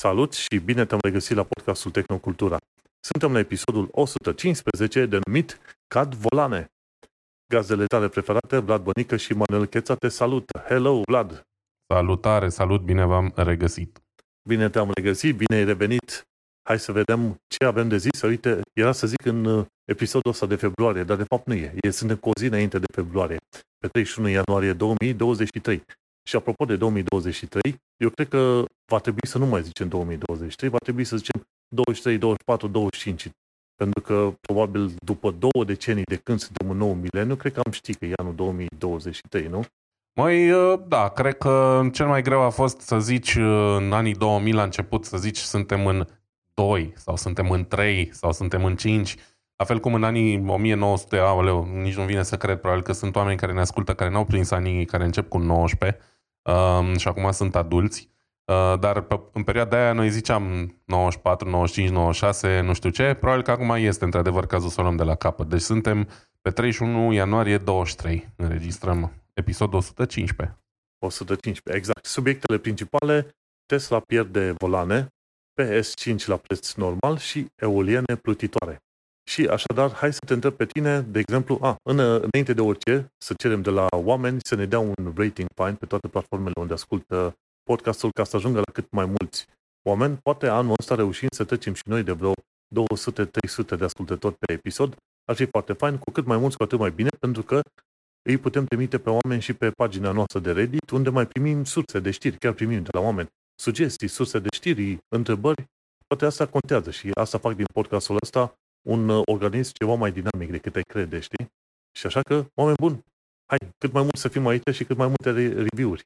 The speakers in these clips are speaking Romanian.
Salut și bine te-am regăsit la podcastul Tehnocultura. Suntem la episodul 115 denumit Cad Volane. Gazdele tale preferate, Vlad Bănică și Manuel Cheța te salută. Hello, Vlad! Salutare, salut, bine v-am regăsit. Bine te-am regăsit, bine ai revenit. Hai să vedem ce avem de zis. Uite, era să zic în uh, episodul ăsta de februarie, dar de fapt nu e. e suntem cu o zi înainte de februarie, pe 31 ianuarie 2023. Și apropo de 2023, eu cred că va trebui să nu mai zicem 2023, va trebui să zicem 23, 24, 25. Pentru că probabil după două decenii de când suntem în nou mileniu, cred că am ști că e anul 2023, nu? Mai, uh, da, cred că cel mai greu a fost să zici uh, în anii 2000 la început, să zici suntem în 2 sau suntem în 3 sau suntem în 5. La fel cum în anii 1900, aoleu, nici nu vine să cred, probabil că sunt oameni care ne ascultă care n-au prins anii care încep cu 19 um, și acum sunt adulți. Uh, dar pe, în perioada aia noi ziceam 94, 95, 96, nu știu ce, probabil că acum este într-adevăr cazul să o luăm de la capăt. Deci suntem pe 31 ianuarie 23, înregistrăm episodul 115. 115, exact. Subiectele principale, Tesla pierde volane, PS5 la preț normal și eoliene plutitoare. Și așadar, hai să te întreb pe tine, de exemplu, a, în, înainte de orice, să cerem de la oameni să ne dea un rating fine pe toate platformele unde ascultă podcastul ca să ajungă la cât mai mulți oameni. Poate anul ăsta reușim să trecem și noi de vreo 200-300 de ascultători pe episod. Ar fi foarte fain, cu cât mai mulți, cu atât mai bine, pentru că îi putem trimite pe oameni și pe pagina noastră de Reddit, unde mai primim surse de știri, chiar primim de la oameni sugestii, surse de știri, întrebări, toate astea contează și asta fac din podcastul ăsta un uh, organism ceva mai dinamic decât ai crede, știi? Și așa că, oameni buni, hai, cât mai mult să fim aici și cât mai multe review-uri.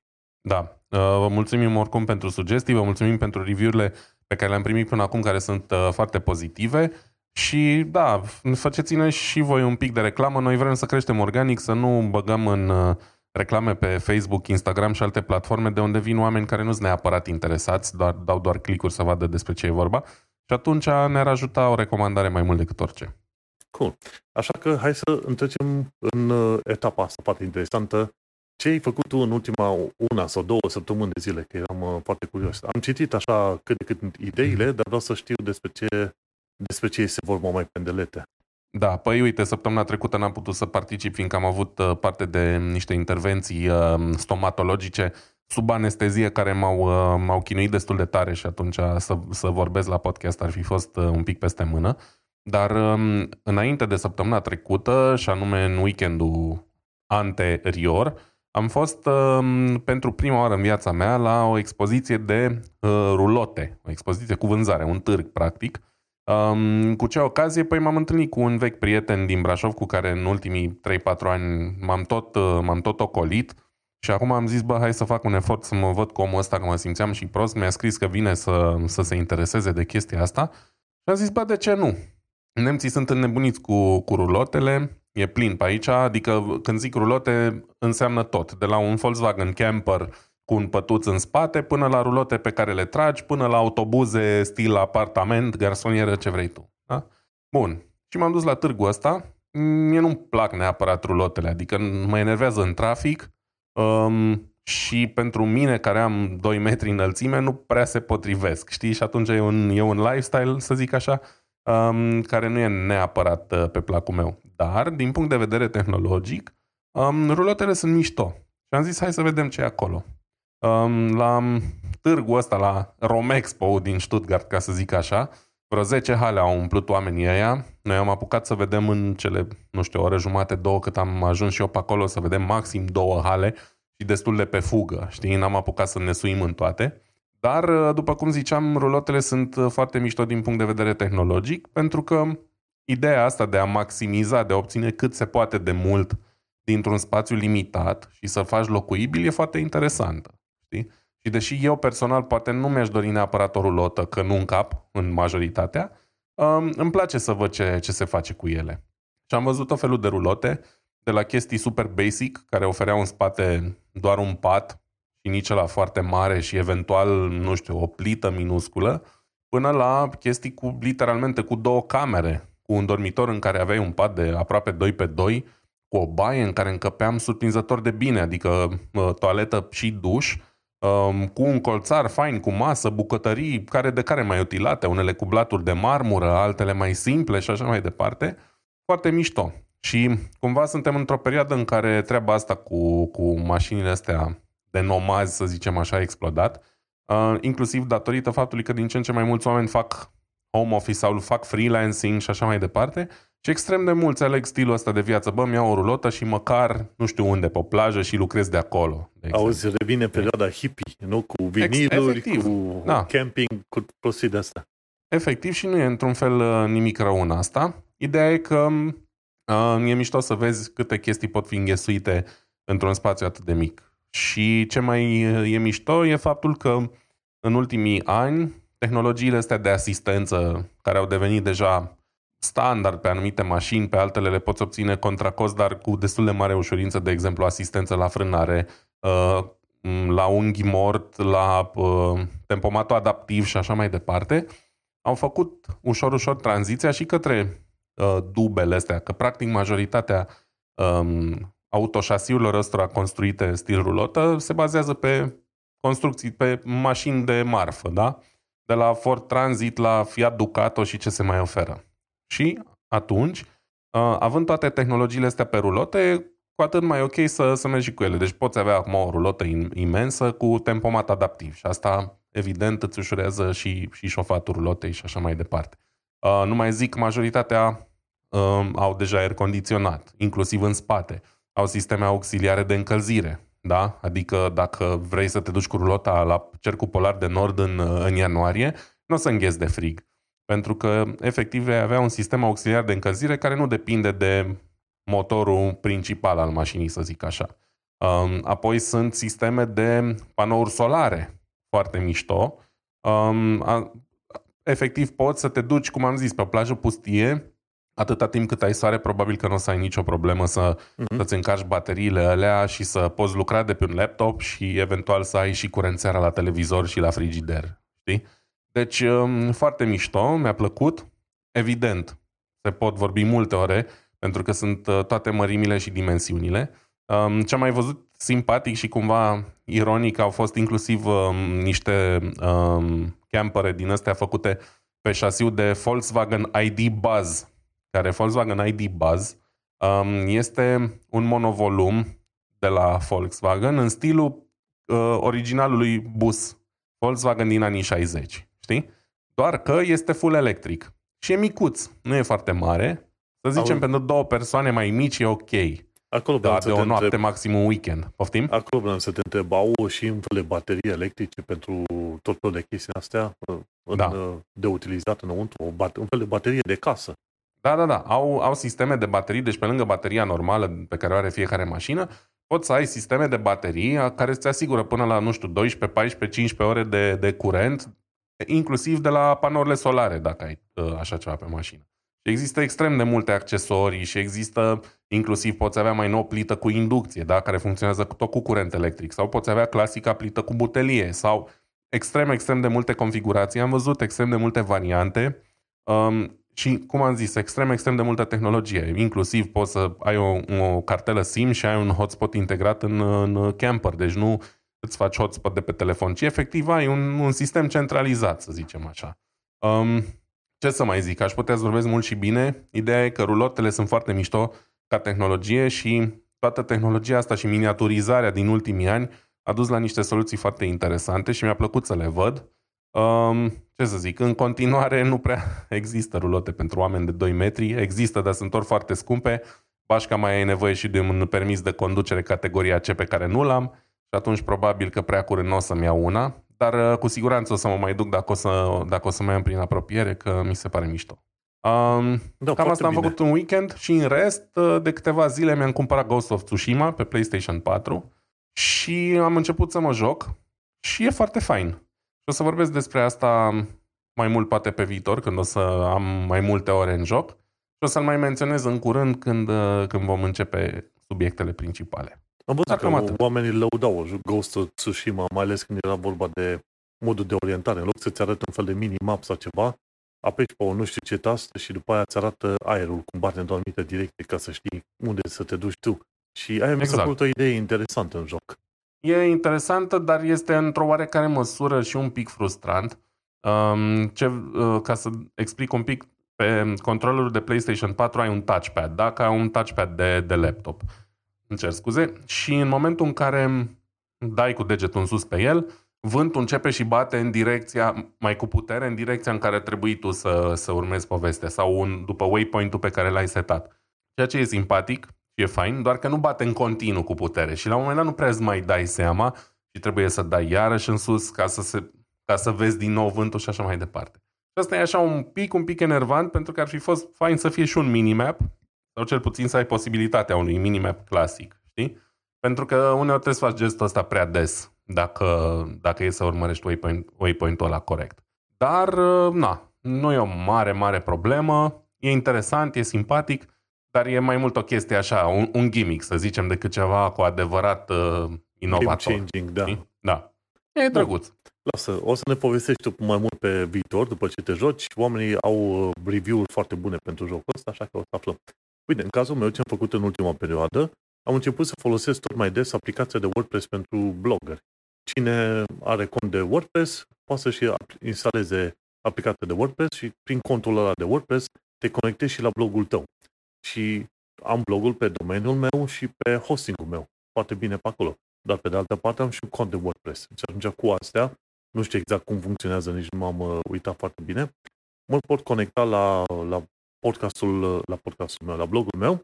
Da, uh, vă mulțumim oricum pentru sugestii, vă mulțumim pentru review-urile pe care le-am primit până acum, care sunt uh, foarte pozitive. Și da, faceți-ne și voi un pic de reclamă. Noi vrem să creștem organic, să nu băgăm în reclame pe Facebook, Instagram și alte platforme de unde vin oameni care nu sunt neapărat interesați, doar, dau doar clicuri să vadă despre ce e vorba. Și atunci ne-ar ajuta o recomandare mai mult decât orice. Cool. Așa că hai să întrecem în uh, etapa asta foarte interesantă. Ce ai făcut tu în ultima una sau două săptămâni de zile? Că eram uh, foarte curios. Am citit așa cât de cât ideile, dar vreau să știu despre ce, despre ce se vorba mai pendelete. Da, păi uite, săptămâna trecută n-am putut să particip fiindcă am avut uh, parte de niște intervenții uh, stomatologice sub anestezie care m-au, uh, m-au chinuit destul de tare și atunci să, să vorbesc la podcast ar fi fost un pic peste mână. Dar um, înainte de săptămâna trecută, și anume în weekendul anterior, am fost um, pentru prima oară în viața mea la o expoziție de rulote, o expoziție cu vânzare, un târg practic, Um, cu ce ocazie? Păi m-am întâlnit cu un vechi prieten din Brașov cu care în ultimii 3-4 ani m-am tot, uh, m-am tot ocolit și acum am zis, bă, hai să fac un efort să mă văd cu omul ăsta, că mă simțeam și prost. Mi-a scris că vine să, să se intereseze de chestia asta și am zis, bă, de ce nu? Nemții sunt înnebuniți cu, cu rulotele, e plin pe aici, adică când zic rulote înseamnă tot, de la un Volkswagen Camper cu un pătuț în spate, până la rulote pe care le tragi, până la autobuze stil apartament, garsonieră, ce vrei tu. Da? Bun. Și m-am dus la târgul ăsta. Mie nu-mi plac neapărat rulotele, adică mă enervează în trafic um, și pentru mine, care am 2 metri înălțime, nu prea se potrivesc, știi? Și atunci e un, e un lifestyle, să zic așa, um, care nu e neapărat uh, pe placul meu. Dar, din punct de vedere tehnologic, um, rulotele sunt mișto. Și am zis, hai să vedem ce e acolo la târgul ăsta, la Romexpo din Stuttgart, ca să zic așa, vreo 10 hale au umplut oamenii ăia. Noi am apucat să vedem în cele, nu știu, o oră jumate, două, cât am ajuns și eu pe acolo, să vedem maxim două hale și destul de pe fugă, știi? N-am apucat să ne suim în toate. Dar, după cum ziceam, rulotele sunt foarte mișto din punct de vedere tehnologic, pentru că ideea asta de a maximiza, de a obține cât se poate de mult dintr-un spațiu limitat și să faci locuibil e foarte interesantă. Știi? Și deși eu personal poate nu mi-aș dori neapărat o rulotă, că nu încap în majoritatea, um, îmi place să văd ce, ce se face cu ele. Și am văzut o felul de rulote, de la chestii super basic, care ofereau în spate doar un pat și nici la foarte mare și eventual, nu știu, o plită minusculă, până la chestii cu literalmente cu două camere, cu un dormitor în care aveai un pat de aproape 2 pe 2, cu o baie în care încăpeam surprinzător de bine, adică toaletă și duș, um, cu un colțar fain, cu masă, bucătării, care de care mai utilate, unele cu blaturi de marmură, altele mai simple și așa mai departe. Foarte mișto. Și cumva suntem într-o perioadă în care treaba asta cu, cu mașinile astea de nomazi, să zicem așa, a explodat, uh, inclusiv datorită faptului că din ce în ce mai mulți oameni fac home office sau fac freelancing și așa mai departe și extrem de mulți aleg stilul ăsta de viață. Bă, mi-au o rulotă și măcar nu știu unde, pe o plajă și lucrez de acolo. De Auzi, revine perioada hippie, nu? Cu viniluri, Efectiv, cu da. camping, cu prostii de asta. Efectiv și nu e într-un fel uh, nimic rău în asta. Ideea e că uh, e mișto să vezi câte chestii pot fi înghesuite într-un spațiu atât de mic. Și ce mai uh, e mișto e faptul că în ultimii ani tehnologiile astea de asistență care au devenit deja standard pe anumite mașini, pe altele le poți obține contra cost, dar cu destul de mare ușurință, de exemplu asistență la frânare, uh, la unghi mort, la uh, tempomatul adaptiv și așa mai departe, au făcut ușor, ușor tranziția și către uh, dubele astea, că practic majoritatea um, autoșasiurilor ăstora construite stil rulotă se bazează pe construcții, pe mașini de marfă, da? De la Ford Transit la Fiat Ducato și ce se mai oferă. Și atunci, având toate tehnologiile astea pe rulote, cu atât mai ok să, să mergi cu ele. Deci poți avea acum o rulotă imensă cu tempomat adaptiv și asta evident îți ușurează și, și șofatul rulotei și așa mai departe. Uh, nu mai zic, majoritatea uh, au deja aer condiționat, inclusiv în spate. Au sisteme auxiliare de încălzire, da? Adică dacă vrei să te duci cu rulota la cercul polar de nord în, în ianuarie, nu o să înghezi de frig. Pentru că, efectiv, vei avea un sistem auxiliar de încălzire care nu depinde de motorul principal al mașinii, să zic așa. Um, apoi sunt sisteme de panouri solare, foarte mișto. Um, efectiv, poți să te duci, cum am zis, pe o plajă pustie, atâta timp cât ai soare, probabil că nu o să ai nicio problemă să, uh-huh. să-ți încarci bateriile alea și să poți lucra de pe un laptop și eventual să ai și curențeara la televizor și la frigider. Știi? Deci, um, foarte mișto, mi-a plăcut. Evident, se pot vorbi multe ore, pentru că sunt uh, toate mărimile și dimensiunile. Um, ce am mai văzut simpatic și cumva ironic au fost inclusiv um, niște campere din astea făcute pe șasiu de Volkswagen ID Buzz, care Volkswagen ID Buzz este un monovolum de la Volkswagen în stilul uh, originalului bus Volkswagen din anii 60 știi? Doar că este full electric. Și e micuț, nu e foarte mare. Să zicem, Auzi. pentru două persoane mai mici e ok. Acolo da, de o noapte, întreb... maxim un weekend. Poftim? Acolo vreau să te întreb, au și un fel de baterii electrice pentru tot felul de chestii astea în, da. de utilizat înăuntru, o bat- un fel de baterie de casă. Da, da, da. Au, au sisteme de baterii, deci pe lângă bateria normală pe care o are fiecare mașină, poți să ai sisteme de baterii care îți asigură până la, nu știu, 12, 14, 15 ore de, de curent inclusiv de la panourile solare, dacă ai ă, așa ceva pe mașină. Și există extrem de multe accesorii și există, inclusiv poți avea mai nou plită cu inducție, da? care funcționează tot cu curent electric, sau poți avea clasica plită cu butelie, sau extrem, extrem de multe configurații. Am văzut extrem de multe variante um, și, cum am zis, extrem, extrem de multă tehnologie. Inclusiv poți să ai o, o cartelă SIM și ai un hotspot integrat în, în camper, deci nu îți faci hotspot de pe telefon, ci efectiv ai un, un sistem centralizat, să zicem așa. Um, ce să mai zic, aș putea să vorbesc mult și bine. Ideea e că rulotele sunt foarte mișto ca tehnologie și toată tehnologia asta și miniaturizarea din ultimii ani a dus la niște soluții foarte interesante și mi-a plăcut să le văd. Um, ce să zic, în continuare nu prea există rulote pentru oameni de 2 metri, există, dar sunt ori foarte scumpe. Bașca mai ai nevoie și de un permis de conducere categoria C pe care nu l-am și atunci probabil că prea curând nu o să-mi iau una, dar uh, cu siguranță o să mă mai duc dacă o să, dacă o să mai am prin apropiere, că mi se pare mișto. Um, da, cam asta am bine. făcut un weekend și în rest, uh, de câteva zile mi-am cumpărat Ghost of Tsushima pe PlayStation 4 și am început să mă joc și e foarte fain. Și o să vorbesc despre asta mai mult poate pe viitor, când o să am mai multe ore în joc și o să-l mai menționez în curând când, uh, când vom începe subiectele principale. Am văzut că atât. oamenii lăudau Ghost of Tsushima, mai ales când era vorba de modul de orientare. În loc să-ți arăte un fel de minimap sau ceva, apeși pe o nu știu ce tastă și după aia îți arată aerul cum bate într-o anumită direcție ca să știi unde să te duci tu. Și aia mi s-a exact. o idee interesantă în joc. E interesantă, dar este într-o oarecare măsură și un pic frustrant. Um, ce, uh, ca să explic un pic, pe controllerul de PlayStation 4 ai un touchpad, dacă ai un touchpad de, de laptop. Îmi cer scuze. Și în momentul în care dai cu degetul în sus pe el, vântul începe și bate în direcția, mai cu putere, în direcția în care trebuie tu să, să urmezi povestea sau un, după waypoint-ul pe care l-ai setat. Ceea ce e simpatic și e fain, doar că nu bate în continuu cu putere și la un moment dat nu prea îți mai dai seama și trebuie să dai iarăși în sus ca să, se, ca să vezi din nou vântul și așa mai departe. Și asta e așa un pic, un pic enervant pentru că ar fi fost fain să fie și un minimap sau cel puțin să ai posibilitatea unui minimap clasic, știi? Pentru că uneori trebuie să faci gestul ăsta prea des dacă, dacă e să urmărești waypoint, waypoint-ul ăla corect. Dar, uh, na, nu e o mare, mare problemă, e interesant, e simpatic, dar e mai mult o chestie așa, un, un gimmick, să zicem, decât ceva cu adevărat uh, inovator. Game changing, da. Da. E drăguț. Lasă, o să ne povestești tu mai mult pe viitor, după ce te joci. Oamenii au uh, review-uri foarte bune pentru jocul ăsta, așa că o să aflăm. Uite, în cazul meu, ce am făcut în ultima perioadă, am început să folosesc tot mai des aplicația de WordPress pentru blogger. Cine are cont de WordPress poate să-și instaleze aplicația de WordPress și prin contul ăla de WordPress te conectezi și la blogul tău. Și am blogul pe domeniul meu și pe hostingul meu. Foarte bine pe acolo. Dar pe de altă parte am și un cont de WordPress. Și atunci cu astea, nu știu exact cum funcționează, nici nu m-am uh, uitat foarte bine, mă pot conecta la, la podcastul, la podcastul meu, la blogul meu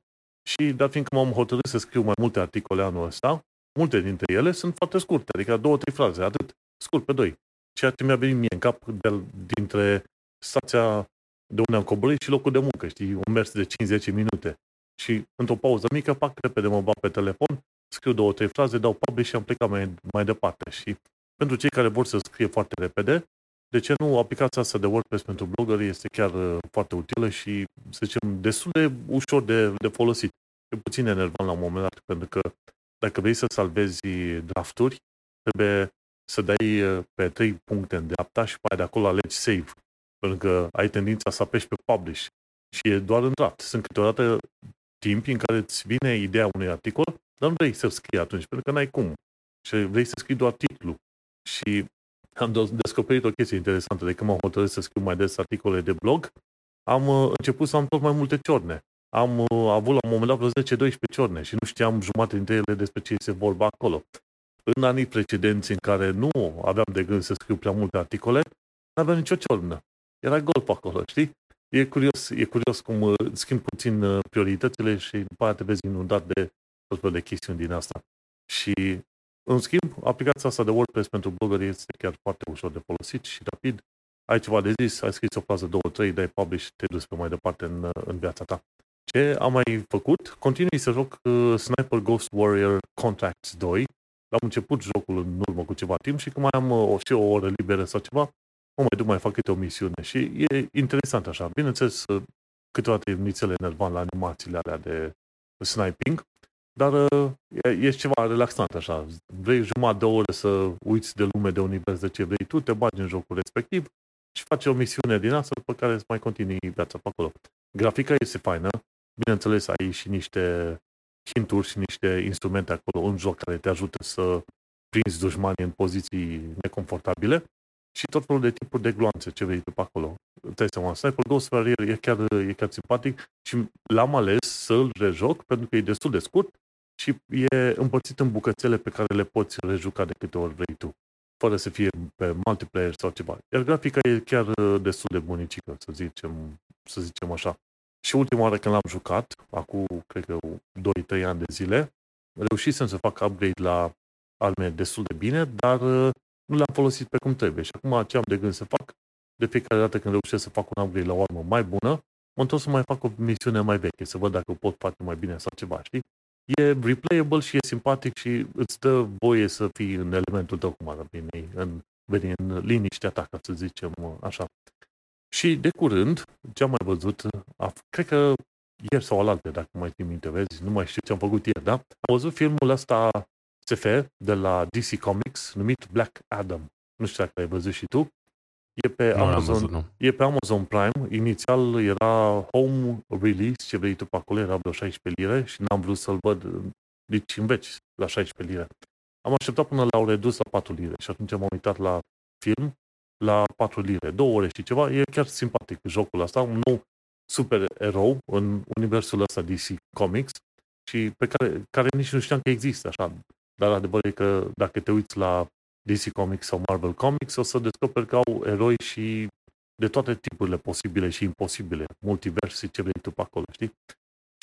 și dat fiindcă m-am hotărât să scriu mai multe articole anul ăsta, multe dintre ele sunt foarte scurte, adică două, trei fraze, atât, scurt pe doi. Ceea ce mi-a venit mie în cap de, dintre stația de unde am coborât și locul de muncă, știi, un mers de 5-10 minute. Și într-o pauză mică, pac, repede mă bat pe telefon, scriu două, trei fraze, dau publish și am plecat mai, mai departe. Și pentru cei care vor să scrie foarte repede, de ce nu aplicația asta de WordPress pentru blogger este chiar uh, foarte utilă și, să zicem, destul de ușor de, de folosit. E puțin enervant la un moment dat, pentru că dacă vrei să salvezi drafturi, trebuie să dai uh, pe trei puncte în dreapta și pe de acolo alegi save. Pentru că ai tendința să apeși pe publish. Și e doar în draft. Sunt câteodată timp în care îți vine ideea unui articol, dar nu vrei să scrii atunci, pentru că n-ai cum. Și vrei să scrii doar titlu. Și am descoperit o chestie interesantă. De când m-am hotărât să scriu mai des articole de blog, am uh, început să am tot mai multe ciorne. Am uh, avut la un moment dat vreo 10-12 ciorne și nu știam jumătate dintre ele despre ce se vorba acolo. În anii precedenți în care nu aveam de gând să scriu prea multe articole, nu aveam nicio ciornă. Era gol pe acolo, știi? E curios, e curios cum uh, schimb puțin prioritățile și după aia te vezi inundat de tot felul de chestiuni din asta. Și în schimb, aplicația asta de WordPress pentru blogger este chiar foarte ușor de folosit și rapid. Ai ceva de zis, ai scris o frază, două, trei, dai publish și te duci pe mai departe în, în viața ta. Ce am mai făcut? Continui să joc uh, Sniper Ghost Warrior Contracts 2. Am început jocul în urmă cu ceva timp și când mai am uh, o, și o oră liberă sau ceva, mă mai duc, mai fac câte o misiune și e interesant așa. Bineînțeles, uh, câteodată e nițele enervant la animațiile alea de sniping, dar uh, e, e ceva relaxant așa. Vrei jumătate de oră să uiți de lume, de univers, de ce vrei tu, te bagi în jocul respectiv și faci o misiune din asta, după care îți mai continui viața pe acolo. Grafica este faină, bineînțeles ai și niște hinturi și niște instrumente acolo, un joc care te ajută să prinzi dușmanii în poziții neconfortabile și tot felul de tipuri de gloanțe ce vrei tu pe acolo. Îți seama, Sniper Ghost Warrior e chiar, e chiar simpatic și l-am ales să-l rejoc pentru că e destul de scurt și e împărțit în bucățele pe care le poți rejuca de câte ori vrei tu, fără să fie pe multiplayer sau ceva. Iar grafica e chiar uh, destul de bunicică, să zicem, să zicem așa. Și ultima oară când l-am jucat, acum, cred că 2-3 ani de zile, reușisem să fac upgrade la arme destul de bine, dar uh, nu le-am folosit pe cum trebuie. Și acum ce am de gând să fac, de fiecare dată când reușesc să fac un upgrade la o armă mai bună, mă întorc să mai fac o misiune mai veche, să văd dacă o pot face mai bine sau ceva, știi? e replayable și e simpatic și îți dă voie să fii în elementul tău, cum ar veni, în, veni în liniștea ta, ca să zicem așa. Și de curând, ce am mai văzut, a, cred că ieri sau alaltă, dacă mai țin minte, vezi, nu mai știu ce am făcut ieri, da? Am văzut filmul ăsta SF de la DC Comics, numit Black Adam. Nu știu dacă ai văzut și tu. E pe, nu Amazon, văzut, nu. e pe Amazon Prime. Inițial era home release, ce vrei tu pe acolo, era vreo 16 lire și n-am vrut să-l văd nici în veci la 16 lire. Am așteptat până l-au redus la 4 lire și atunci m-am uitat la film la 4 lire, 2 ore și ceva. E chiar simpatic jocul ăsta, un nou super erou în universul ăsta DC Comics și pe care, care nici nu știam că există așa. Dar adevărul e că dacă te uiți la DC Comics sau Marvel Comics, o să descoperi că au eroi și de toate tipurile posibile și imposibile, multiverse, ce vrei tu pe acolo, știi?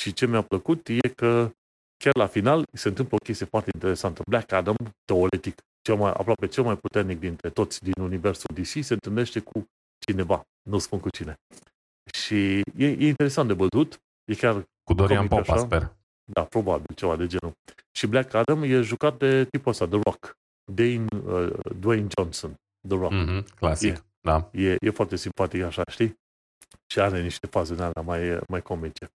Și ce mi-a plăcut e că chiar la final se întâmplă o chestie foarte interesantă. Black Adam, teoretic, cel mai, aproape cel mai puternic dintre toți din universul DC, se întâlnește cu cineva, nu spun cu cine. Și e, e interesant de văzut, e chiar cu Dorian Popa, sper. Da, probabil, ceva de genul. Și Black Adam e jucat de tipul ăsta, The Rock. Dane, uh, Dwayne Johnson, The Rock. Mm-hmm, clasic, e, da. E, e foarte simpatic așa, știi? Și are niște faze din alea mai, mai comice.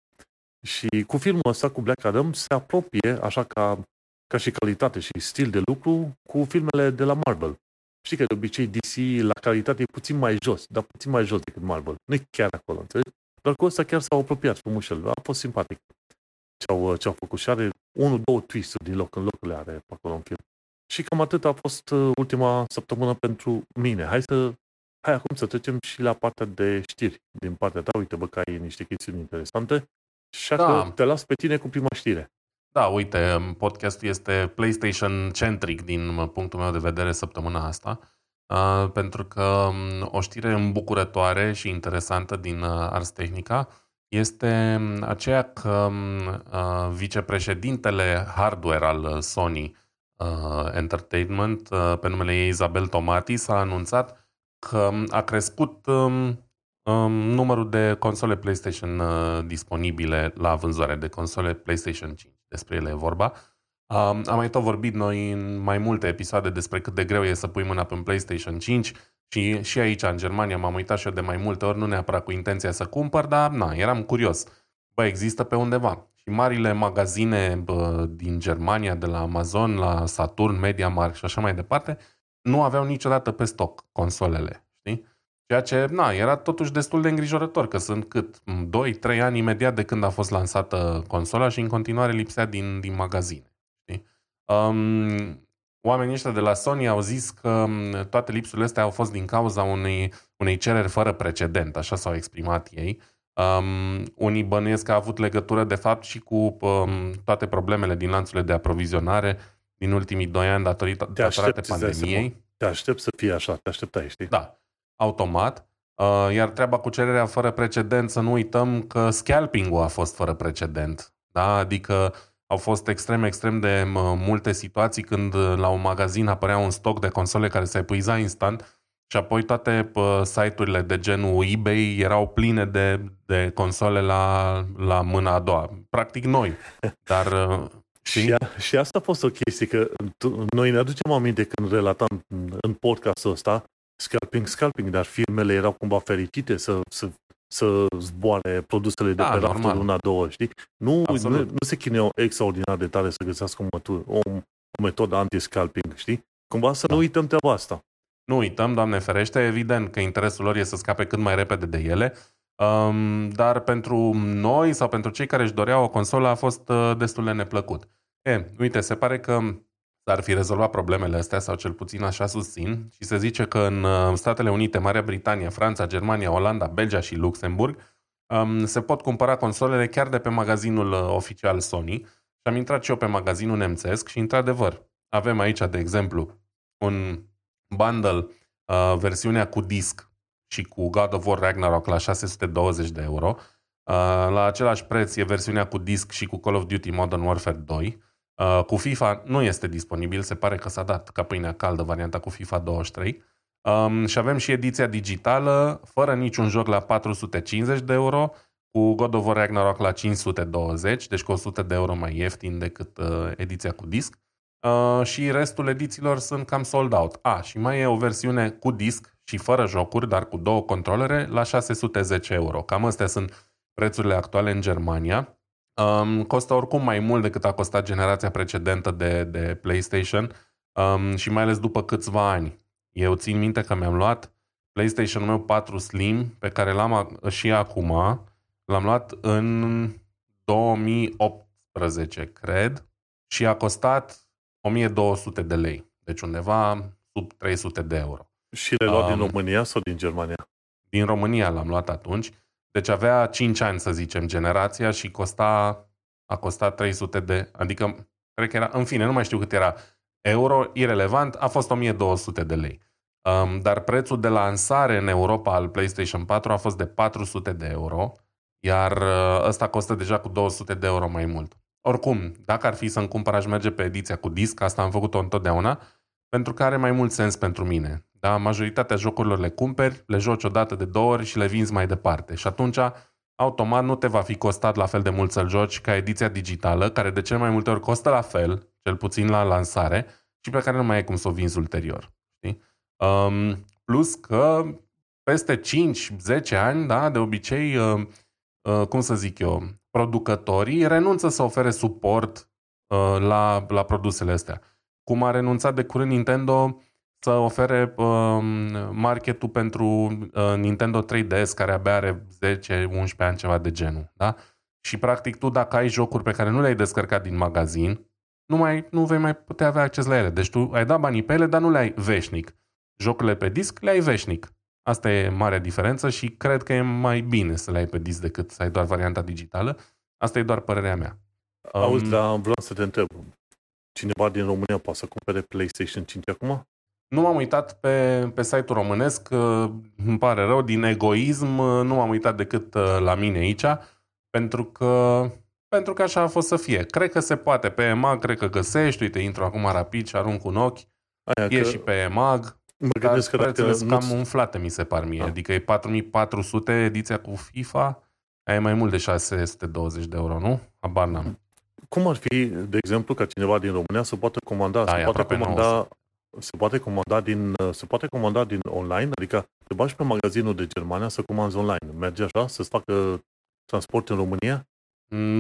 Și cu filmul ăsta, cu Black Adam, se apropie, așa ca, ca și calitate și stil de lucru, cu filmele de la Marvel. Știi că de obicei DC la calitate e puțin mai jos, dar puțin mai jos decât Marvel. Nu e chiar acolo, înțelegi? Dar cu ăsta chiar s-au apropiat frumușel. A fost simpatic ce-au, ce-au făcut și are unul, două twist-uri din loc în loc le are pe acolo în film. Și cam atât a fost uh, ultima săptămână pentru mine. Hai să hai acum să trecem și la partea de știri din partea ta. Uite, bă, că ai niște chestiuni interesante. Și da. te las pe tine cu prima știre. Da, uite, um, podcastul este PlayStation-centric din punctul meu de vedere săptămâna asta, uh, pentru că um, o știre îmbucurătoare și interesantă din uh, Ars Technica este um, aceea că uh, vicepreședintele hardware al Sony uh, Entertainment, uh, pe numele ei Isabel Tomati, s-a anunțat că a crescut um, um, numărul de console PlayStation uh, disponibile la vânzare, de console PlayStation 5. Despre ele e vorba. Um, am mai tot vorbit noi în mai multe episoade despre cât de greu e să pui mâna pe un PlayStation 5 și, și aici, în Germania, m-am uitat și eu de mai multe ori, nu neapărat cu intenția să cumpăr, dar na, eram curios. Bă, există pe undeva. Și marile magazine bă, din Germania, de la Amazon, la Saturn, MediaMarkt și așa mai departe, nu aveau niciodată pe stoc consolele, știi? Ceea ce, na, era totuși destul de îngrijorător, că sunt cât 2-3 ani imediat de când a fost lansată consola și în continuare lipsea din, din magazine. Știi? Um, oamenii ăștia de la Sony au zis că um, toate lipsurile astea au fost din cauza unei, unei cereri fără precedent, așa s-au exprimat ei. Um, unii bănuiesc că a avut legătură de fapt și cu um, toate problemele din lanțurile de aprovizionare din ultimii doi ani datorită, datorate pandemiei. Te aștept să fie așa, te așteptai, știi? Da, automat. Uh, iar treaba cu cererea fără precedent, să nu uităm că scalping-ul a fost fără precedent. Da? Adică au fost extrem, extrem de multe situații când la un magazin apărea un stoc de console care se epuiza instant și apoi toate site-urile de genul eBay erau pline de, de console la, la mâna a doua. Practic noi. Dar uh, și, a, și asta a fost o chestie, că tu, noi ne aducem aminte când relatam în podcastul ăsta scalping, scalping, dar firmele erau cumva fericite să, să, să zboare produsele de da, pe raftul luna două, știi? Nu, nu, nu se chineau extraordinar de tare să găsească o, mătur, o, o metodă anti-scalping, știi? Cumva să da. nu uităm treaba asta. Nu uităm, Doamne ferește, evident că interesul lor este să scape cât mai repede de ele, um, dar pentru noi sau pentru cei care își doreau o consolă a fost uh, destul de neplăcut. E, uite, se pare că ar fi rezolvat problemele astea, sau cel puțin așa susțin, și se zice că în uh, Statele Unite, Marea Britanie, Franța, Germania, Olanda, Belgia și Luxemburg um, se pot cumpăra consolele chiar de pe magazinul uh, oficial Sony. Și am intrat și eu pe magazinul nemțesc și, într-adevăr, avem aici, de exemplu, un bundle, uh, versiunea cu disc și cu God of War Ragnarok la 620 de euro. Uh, la același preț e versiunea cu disc și cu Call of Duty Modern Warfare 2. Uh, cu FIFA nu este disponibil, se pare că s-a dat ca pâinea caldă varianta cu FIFA 23. Um, și avem și ediția digitală, fără niciun joc la 450 de euro, cu God of War Ragnarok la 520, deci cu 100 de euro mai ieftin decât uh, ediția cu disc. Uh, și restul edițiilor sunt cam sold out. A, și mai e o versiune cu disc și fără jocuri, dar cu două controlere, la 610 euro. Cam astea sunt prețurile actuale în Germania. Um, costă oricum mai mult decât a costat generația precedentă de, de PlayStation um, și mai ales după câțiva ani. Eu țin minte că mi-am luat PlayStation-ul meu 4 Slim, pe care l-am și acum, l-am luat în 2018, cred, și a costat 1200 de lei. Deci undeva sub 300 de euro. Și le luat um, din România sau din Germania? Din România l-am luat atunci. Deci avea 5 ani, să zicem, generația și costa, a costat 300 de... Adică, cred că era... În fine, nu mai știu cât era euro, irelevant, a fost 1200 de lei. Um, dar prețul de lansare în Europa al PlayStation 4 a fost de 400 de euro, iar uh, ăsta costă deja cu 200 de euro mai mult. Oricum, dacă ar fi să-mi cumpăr, aș merge pe ediția cu disc, asta am făcut-o întotdeauna, pentru că are mai mult sens pentru mine. Da? Majoritatea jocurilor le cumperi, le joci o dată de două ori și le vinzi mai departe. Și atunci, automat, nu te va fi costat la fel de mult să-l joci ca ediția digitală, care de cel mai multe ori costă la fel, cel puțin la lansare, și pe care nu mai ai cum să o vinzi ulterior. Știi? Um, plus că peste 5-10 ani, da, de obicei, uh, uh, cum să zic eu, producătorii renunță să ofere suport uh, la, la produsele astea. Cum a renunțat de curând Nintendo să ofere uh, marketul pentru uh, Nintendo 3DS, care abia are 10-11 ani, ceva de genul. Da? Și practic tu dacă ai jocuri pe care nu le-ai descărcat din magazin, nu, mai, nu vei mai putea avea acces la ele. Deci tu ai dat banii pe ele, dar nu le ai veșnic. Jocurile pe disc le ai veșnic. Asta e marea diferență și cred că e mai bine să le ai pe disc decât să ai doar varianta digitală. Asta e doar părerea mea. Auzi, um, dar vreau să te întreb. Cineva din România poate să cumpere PlayStation 5 acum? Nu m-am uitat pe, pe site-ul românesc, îmi pare rău, din egoism, nu m-am uitat decât uh, la mine aici, pentru că, pentru că așa a fost să fie. Cred că se poate pe EMAG, cred că găsești, uite, intru acum rapid și arunc un ochi, Aia e că... și pe EMAG, Mă gândesc că prețurile sunt cam umflate, mi se par mie. Da. Adică e 4400 ediția cu FIFA, aia e mai mult de 620 de euro, nu? Abar n-am. Cum ar fi, de exemplu, ca cineva din România să poată comanda, da, să poată comanda 900 se poate comanda din, se poate comanda din online, adică te bagi pe magazinul de Germania să comanzi online. Merge așa? Să-ți facă transport în România?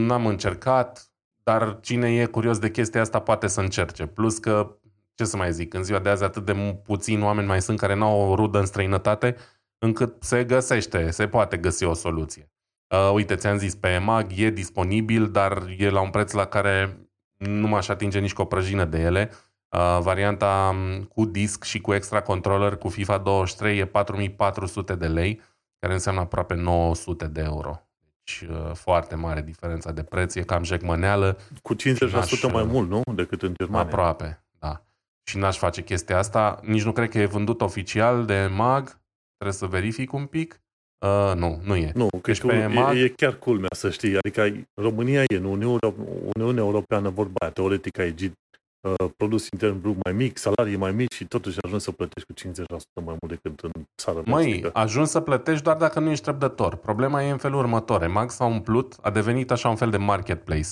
N-am încercat, dar cine e curios de chestia asta poate să încerce. Plus că, ce să mai zic, în ziua de azi atât de puțini oameni mai sunt care n-au o rudă în străinătate, încât se găsește, se poate găsi o soluție. Uh, uite, ți-am zis, pe EMAG e disponibil, dar e la un preț la care nu m-aș atinge nici cu o prăjină de ele. Uh, varianta um, cu disc și cu extra controller cu FIFA 23 e 4400 de lei, care înseamnă aproape 900 de euro. Deci uh, foarte mare diferența de preț, e cam jecmăneală. Cu 50% mai uh, mult, nu? Decât în Germania. Aproape, da. Și n-aș face chestia asta. Nici nu cred că e vândut oficial de MAG. Trebuie să verific un pic. Uh, nu, nu e. Nu, deci pe e, MAG... e, chiar culmea să știi. Adică România e în Uniunea Europeană vorba aia. Teoretic ai Uh, produs intern brut mai mic, salarii mai mici și totuși ajungi să plătești cu 50% mai mult decât în țară Măi, ajungi să plătești doar dacă nu ești răbdător. Problema e în felul următor. Max s-a umplut, a devenit așa un fel de marketplace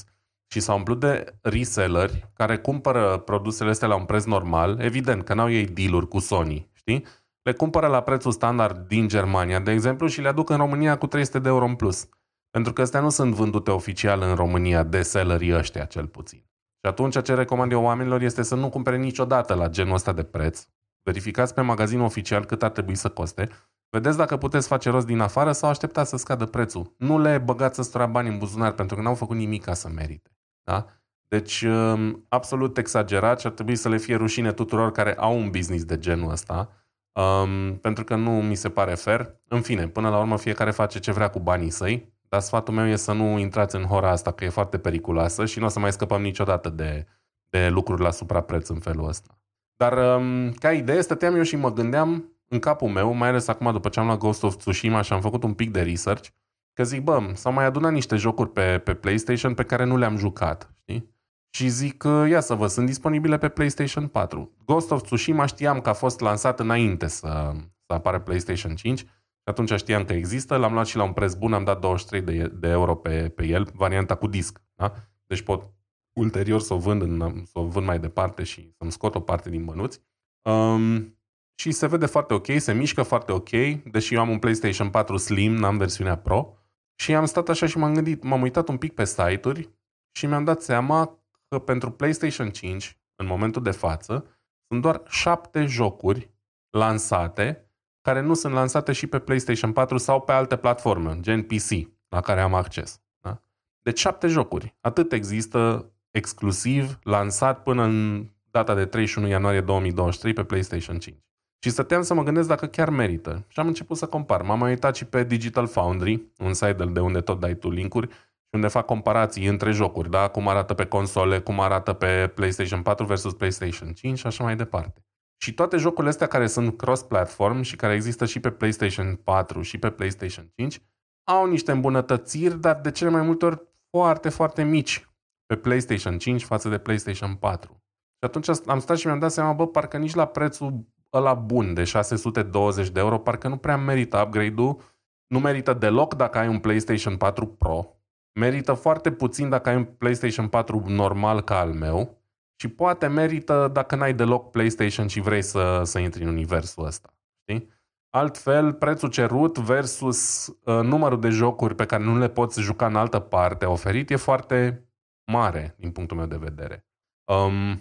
și s-a umplut de reselleri care cumpără produsele astea la un preț normal, evident că n-au ei deal cu Sony, știi? Le cumpără la prețul standard din Germania, de exemplu, și le aduc în România cu 300 de euro în plus. Pentru că astea nu sunt vândute oficial în România de sellerii ăștia, cel puțin. Și atunci ce recomand eu oamenilor este să nu cumpere niciodată la genul ăsta de preț. Verificați pe magazinul oficial cât ar trebui să coste. Vedeți dacă puteți face rost din afară sau așteptați să scadă prețul. Nu le băgați să stura bani în buzunar pentru că n-au făcut nimic ca să merite. Da? Deci, um, absolut exagerat și ar trebui să le fie rușine tuturor care au un business de genul ăsta, um, pentru că nu mi se pare fair. În fine, până la urmă fiecare face ce vrea cu banii săi dar sfatul meu e să nu intrați în hora asta, că e foarte periculoasă și nu o să mai scăpăm niciodată de, de lucruri la suprapreț în felul ăsta. Dar um, ca idee stăteam eu și mă gândeam în capul meu, mai ales acum după ce am luat Ghost of Tsushima și am făcut un pic de research, că zic, bă, s-au mai adunat niște jocuri pe, pe PlayStation pe care nu le-am jucat, știi? Și zic, ia să vă, sunt disponibile pe PlayStation 4. Ghost of Tsushima știam că a fost lansat înainte să, să apară PlayStation 5 atunci știam că există, l-am luat și la un preț bun, am dat 23 de, de euro pe, pe el, varianta cu disc. Da? Deci pot ulterior să o vând, în, să o vând mai departe și să-mi scot o parte din bănuți. Um, și se vede foarte ok, se mișcă foarte ok, deși eu am un PlayStation 4 Slim, n-am versiunea Pro. Și am stat așa și m-am gândit, m-am uitat un pic pe site-uri și mi-am dat seama că pentru PlayStation 5, în momentul de față, sunt doar șapte jocuri lansate care nu sunt lansate și pe PlayStation 4 sau pe alte platforme, gen PC, la care am acces. Da? Deci șapte jocuri. Atât există exclusiv, lansat până în data de 31 ianuarie 2023 pe PlayStation 5. Și stăteam să mă gândesc dacă chiar merită. Și am început să compar. M-am mai uitat și pe Digital Foundry, un site de unde tot dai tu linkuri, și unde fac comparații între jocuri, da? cum arată pe console, cum arată pe PlayStation 4 versus PlayStation 5 și așa mai departe. Și toate jocurile astea care sunt cross-platform și care există și pe PlayStation 4 și pe PlayStation 5 au niște îmbunătățiri, dar de cele mai multe ori foarte, foarte mici pe PlayStation 5 față de PlayStation 4. Și atunci am stat și mi-am dat seama, bă, parcă nici la prețul ăla bun de 620 de euro, parcă nu prea merită upgrade-ul, nu merită deloc dacă ai un PlayStation 4 Pro, merită foarte puțin dacă ai un PlayStation 4 normal ca al meu și poate merită dacă n-ai deloc PlayStation și vrei să, să intri în universul ăsta. Știi? Altfel, prețul cerut versus uh, numărul de jocuri pe care nu le poți juca în altă parte oferit e foarte mare din punctul meu de vedere. Um,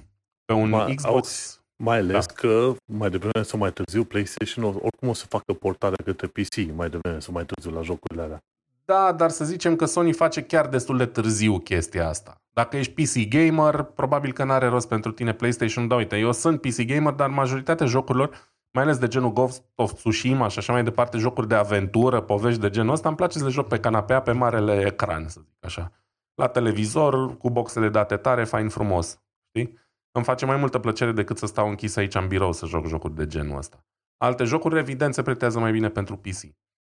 pe un Ma, Xbox... Auzi, mai ales da. că mai devreme sau mai târziu PlayStation oricum o să facă portarea către PC mai devreme sau mai târziu la jocurile alea. Da, dar să zicem că Sony face chiar destul de târziu chestia asta. Dacă ești PC gamer, probabil că n-are rost pentru tine PlayStation. Da, uite, eu sunt PC gamer, dar majoritatea jocurilor, mai ales de genul Ghost of Tsushima și așa mai departe, jocuri de aventură, povești de genul ăsta, îmi place să le joc pe canapea, pe marele ecran, să zic așa. La televizor, cu boxe de date tare, fain frumos. Știi? Îmi face mai multă plăcere decât să stau închis aici în birou să joc jocuri de genul ăsta. Alte jocuri, evident, se pretează mai bine pentru PC.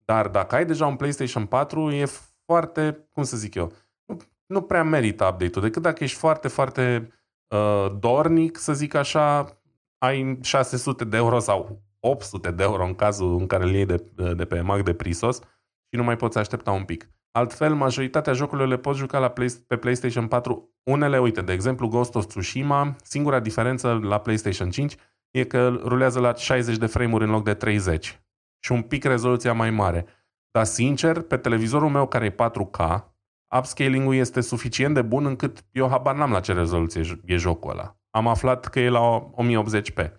Dar dacă ai deja un PlayStation 4, e foarte, cum să zic eu, nu, nu prea merită update-ul, decât dacă ești foarte, foarte uh, dornic, să zic așa, ai 600 de euro sau 800 de euro în cazul în care îl iei de, de pe Mac de Prisos și nu mai poți aștepta un pic. Altfel, majoritatea jocurilor le poți juca la play, pe PlayStation 4. Unele, uite, de exemplu, Ghost of Tsushima, singura diferență la PlayStation 5 e că rulează la 60 de frame-uri în loc de 30 și un pic rezoluția mai mare. Dar, sincer, pe televizorul meu care e 4K, upscaling-ul este suficient de bun încât eu habar n-am la ce rezoluție e jocul ăla. Am aflat că e la 1080p.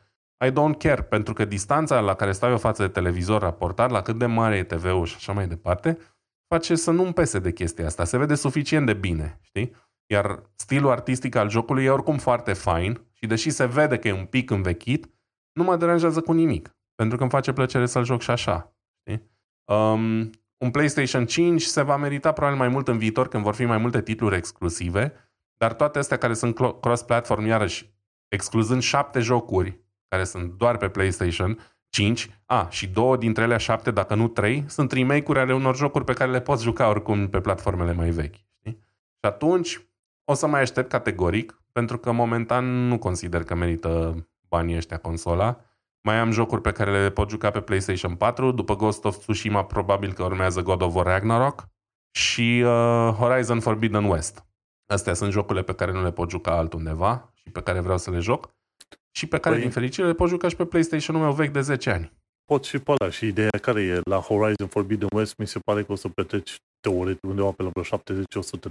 I don't care, pentru că distanța la care stau eu față de televizor raportat, la cât de mare e TV-ul și așa mai departe, face să nu-mi pese de chestia asta. Se vede suficient de bine, știi? Iar stilul artistic al jocului e oricum foarte fain și deși se vede că e un pic învechit, nu mă deranjează cu nimic. Pentru că îmi face plăcere să-l joc și așa. Știi? Um, un PlayStation 5 se va merita probabil mai mult în viitor când vor fi mai multe titluri exclusive, dar toate astea care sunt cross-platform, iarăși, excluzând șapte jocuri care sunt doar pe PlayStation 5, a, și două dintre ele șapte, dacă nu trei, sunt remake-uri ale unor jocuri pe care le poți juca oricum pe platformele mai vechi. Știi? Și atunci o să mai aștept categoric, pentru că momentan nu consider că merită banii ăștia consola. Mai am jocuri pe care le pot juca pe PlayStation 4. După Ghost of Tsushima, probabil că urmează God of War Ragnarok și uh, Horizon Forbidden West. Astea sunt jocurile pe care nu le pot juca altundeva și pe care vreau să le joc și pe care, păi, din fericire, le pot juca și pe PlayStation-ul meu vechi de 10 ani. Pot și pe ăla. Și ideea care e la Horizon Forbidden West, mi se pare că o să petreci teoretic undeva pe la vreo 70-100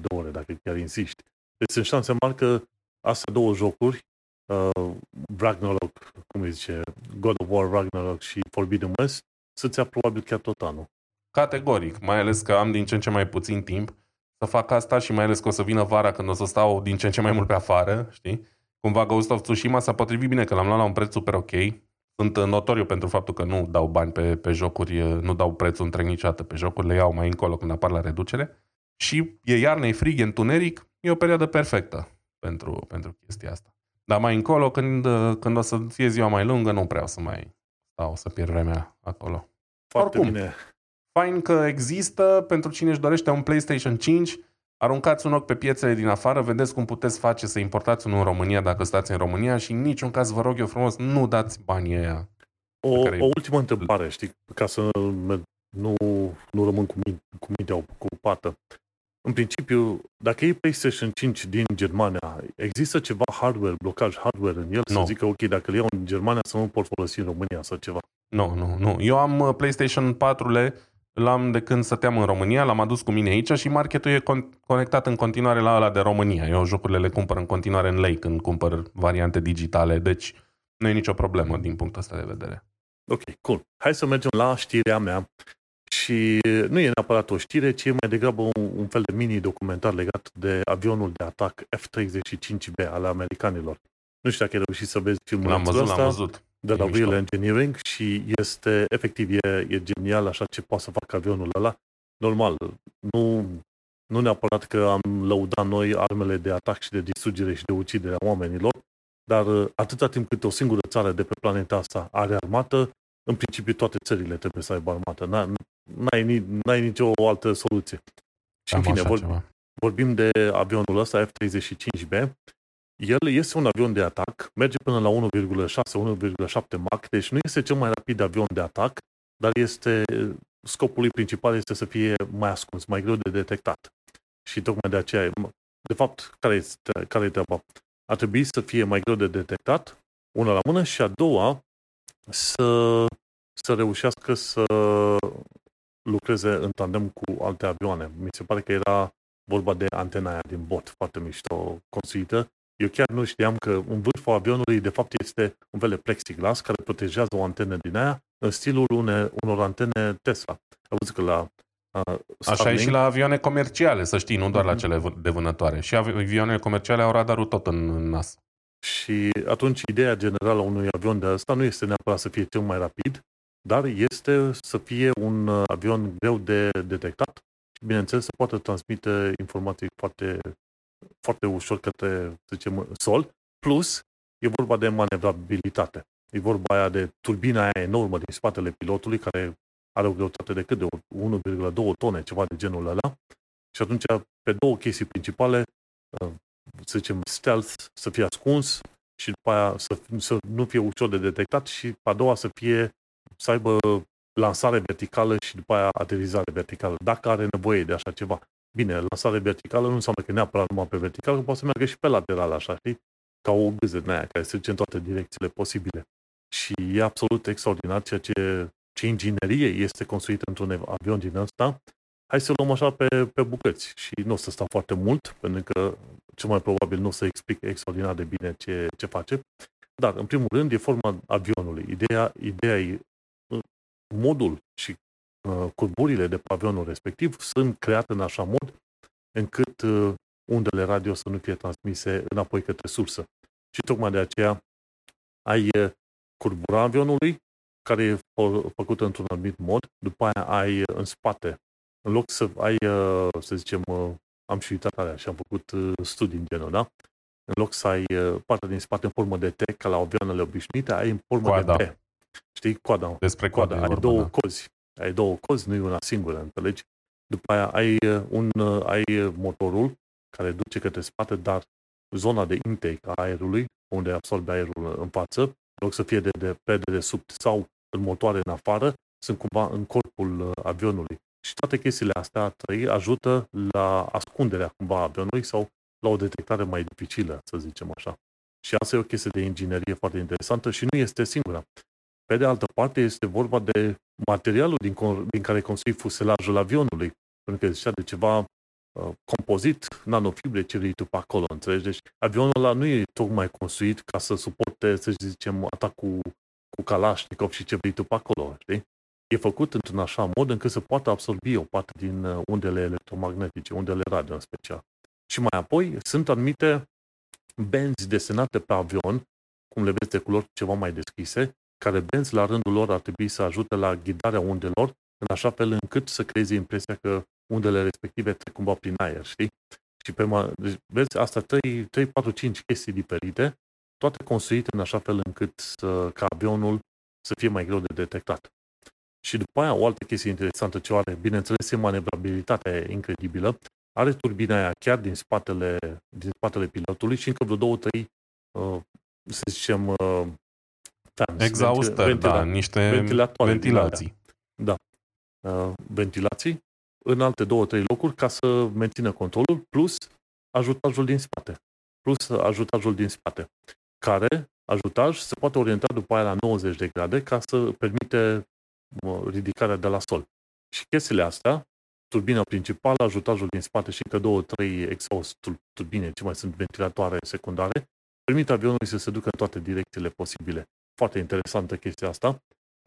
de ore, dacă chiar insisti. Deci sunt șanse mari că astea două jocuri uh, Ragnarok, cum îi zice, God of War Ragnarok și Forbidden West, să-ți ia probabil chiar tot anul. Categoric, mai ales că am din ce în ce mai puțin timp să fac asta și mai ales că o să vină vara când o să stau din ce în ce mai mult pe afară, știi? Cumva Ghost of Tsushima s-a potrivit bine că l-am luat la un preț super ok. Sunt notoriu pentru faptul că nu dau bani pe, pe jocuri, nu dau prețul întreg niciodată pe jocuri, le iau mai încolo când apar la reducere. Și e iarnă, e frig, e întuneric, e o perioadă perfectă pentru, pentru chestia asta. Dar mai încolo, când, când o să fie ziua mai lungă, nu prea o să mai stau să pierd vremea acolo. Foarte Oricum, bine. fain că există pentru cine își dorește un PlayStation 5, aruncați un ochi pe piețele din afară, vedeți cum puteți face să importați unul în România dacă stați în România și în niciun caz, vă rog eu frumos, nu dați banii aia. O, o ultimă întrebare, știi, ca să nu, nu rămân cu, cu mintea ocupată. În principiu, dacă e PlayStation 5 din Germania, există ceva hardware, blocaj hardware în el? No. Să zică, ok, dacă îl iau în Germania, să nu pot folosi în România sau ceva? Nu, nu, nu. Eu am uh, PlayStation 4-le, l-am de când stăteam în România, l-am adus cu mine aici și marketul e con- conectat în continuare la ăla de România. Eu jocurile le cumpăr în continuare în lei când cumpăr variante digitale, deci nu e nicio problemă din punctul ăsta de vedere. Ok, cool. Hai să mergem la știrea mea și nu e neapărat o știre, ci e mai degrabă un, un fel de mini-documentar legat de avionul de atac F-35B al americanilor. Nu știu dacă ai reușit să vezi filmul L-am văzut, ăsta l-am văzut. de la E Real mișto. Engineering și este, efectiv, e, e genial așa ce poate să facă avionul ăla. Normal, nu, nu neapărat că am lăudat noi armele de atac și de distrugere și de ucidere a oamenilor, dar uh, atâta timp cât o singură țară de pe planeta asta are armată, în principiu toate țările trebuie să aibă armată. N- N-ai, ni- n-ai nicio altă soluție. Și în Cam fine, așa vor, ceva. vorbim de avionul ăsta F-35B. El este un avion de atac, merge până la 1,6-1,7 Mach, deci nu este cel mai rapid avion de atac, dar este scopul lui principal este să fie mai ascuns, mai greu de detectat. Și tocmai de aceea, de fapt, care este, care e treaba? Ar trebui să fie mai greu de detectat, una la mână, și a doua, să, să reușească să lucreze în tandem cu alte avioane. Mi se pare că era vorba de antena aia din bot, foarte mișto construită. Eu chiar nu știam că în vârful avionului, de fapt, este un fel de plexiglas care protejează o antenă din aia în stilul une, unor antene Tesla. Am văzut că la uh, Așa e și la avioane comerciale, să știi, nu doar la cele vâ- de vânătoare. Și avi- avioanele comerciale au radarul tot în în nas. Și atunci ideea generală a unui avion de ăsta nu este neapărat să fie cel mai rapid, dar este să fie un uh, avion greu de detectat și, bineînțeles, să poată transmite informații foarte, foarte ușor către, să zicem, sol. Plus, e vorba de manevrabilitate. E vorba aia de turbina aia enormă din spatele pilotului, care are o greutate de cât de 1,2 tone, ceva de genul ăla. Și atunci, pe două chestii principale, uh, să zicem, stealth, să fie ascuns și după aia să, să nu fie ușor de detectat și pe a doua să fie, să aibă lansare verticală și după aia aterizare verticală, dacă are nevoie de așa ceva. Bine, lansare verticală nu înseamnă că neapărat numai pe vertical, că poate să meargă și pe lateral, așa, știi? Ca o gâză din aia, care se duce în toate direcțiile posibile. Și e absolut extraordinar ceea ce, ce inginerie este construită într-un avion din ăsta. Hai să o luăm așa pe, pe bucăți și nu o să stau foarte mult, pentru că cel mai probabil nu o să explic extraordinar de bine ce, ce face. Dar, în primul rând, e forma avionului. Ideea, ideea e uh, modul și uh, curburile de pe avionul respectiv sunt create în așa mod încât uh, undele radio să nu fie transmise înapoi către sursă. Și tocmai de aceea ai uh, curbura avionului, care e fă- făcută într-un anumit mod, după aia ai uh, în spate, în loc să ai, uh, să zicem, uh, am și uitat alea și am făcut uh, studii în genul, da? În loc să ai uh, partea din spate în formă de T, ca la avioanele obișnuite, ai în formă Coada. de T. Știi? Coada. Despre Coada. coadă e Ai vorba, două da. cozi. Ai două cozi, nu e una singură, înțelegi? După aia ai uh, un, uh, ai uh, motorul care duce către spate, dar zona de intake a aerului, unde absorbe aerul în față, în loc să fie de, de pe dedesubt sau în motoare în afară, sunt cumva în corpul uh, avionului. Și toate chestiile astea trei ajută la ascunderea cumva a avionului sau la o detectare mai dificilă, să zicem așa. Și asta e o chestie de inginerie foarte interesantă și nu este singura. Pe de altă parte, este vorba de materialul din, con- din care construi fuselajul avionului. Pentru că zicea de ceva uh, compozit, nanofibre, ce vrei tu pe acolo, înțelegi? Deci avionul ăla nu e tocmai construit ca să suporte, să zicem, atacul cu Kalashnikov și ce vrei tu pe acolo, știi? E făcut într-un așa mod încât să poată absorbi o parte din uh, undele electromagnetice, undele radio în special. Și mai apoi sunt anumite benzi desenate pe avion, cum le vezi de culori ceva mai deschise, care benzi la rândul lor ar trebui să ajute la ghidarea undelor, în așa fel încât să creeze impresia că undele respective trec cumva prin aer, știi? Și pe ma- deci, vezi, asta 3, 3, 4, 5 chestii diferite, toate construite în așa fel încât să, ca avionul să fie mai greu de detectat. Și după aia, o altă chestie interesantă ce o are, bineînțeles, e manevrabilitatea incredibilă. Are turbina aia chiar din spatele, din spatele pilotului și încă vreo două, trei, uh, să zicem, uh, fans, Exhaustări, ventila- da, niște ventilatoare din ventilații. uh, ventilații în alte două, trei locuri ca să mențină controlul, plus ajutajul din spate. Plus ajutajul din spate, care ajutaj se poate orienta după aia la 90 de grade ca să permite uh, ridicarea de la sol. Și chestiile astea, turbina principală, ajutajul din spate și încă două, trei exhaust tur- turbine, ce mai sunt ventilatoare secundare, permit avionului să se ducă în toate direcțiile posibile. Foarte interesantă chestia asta.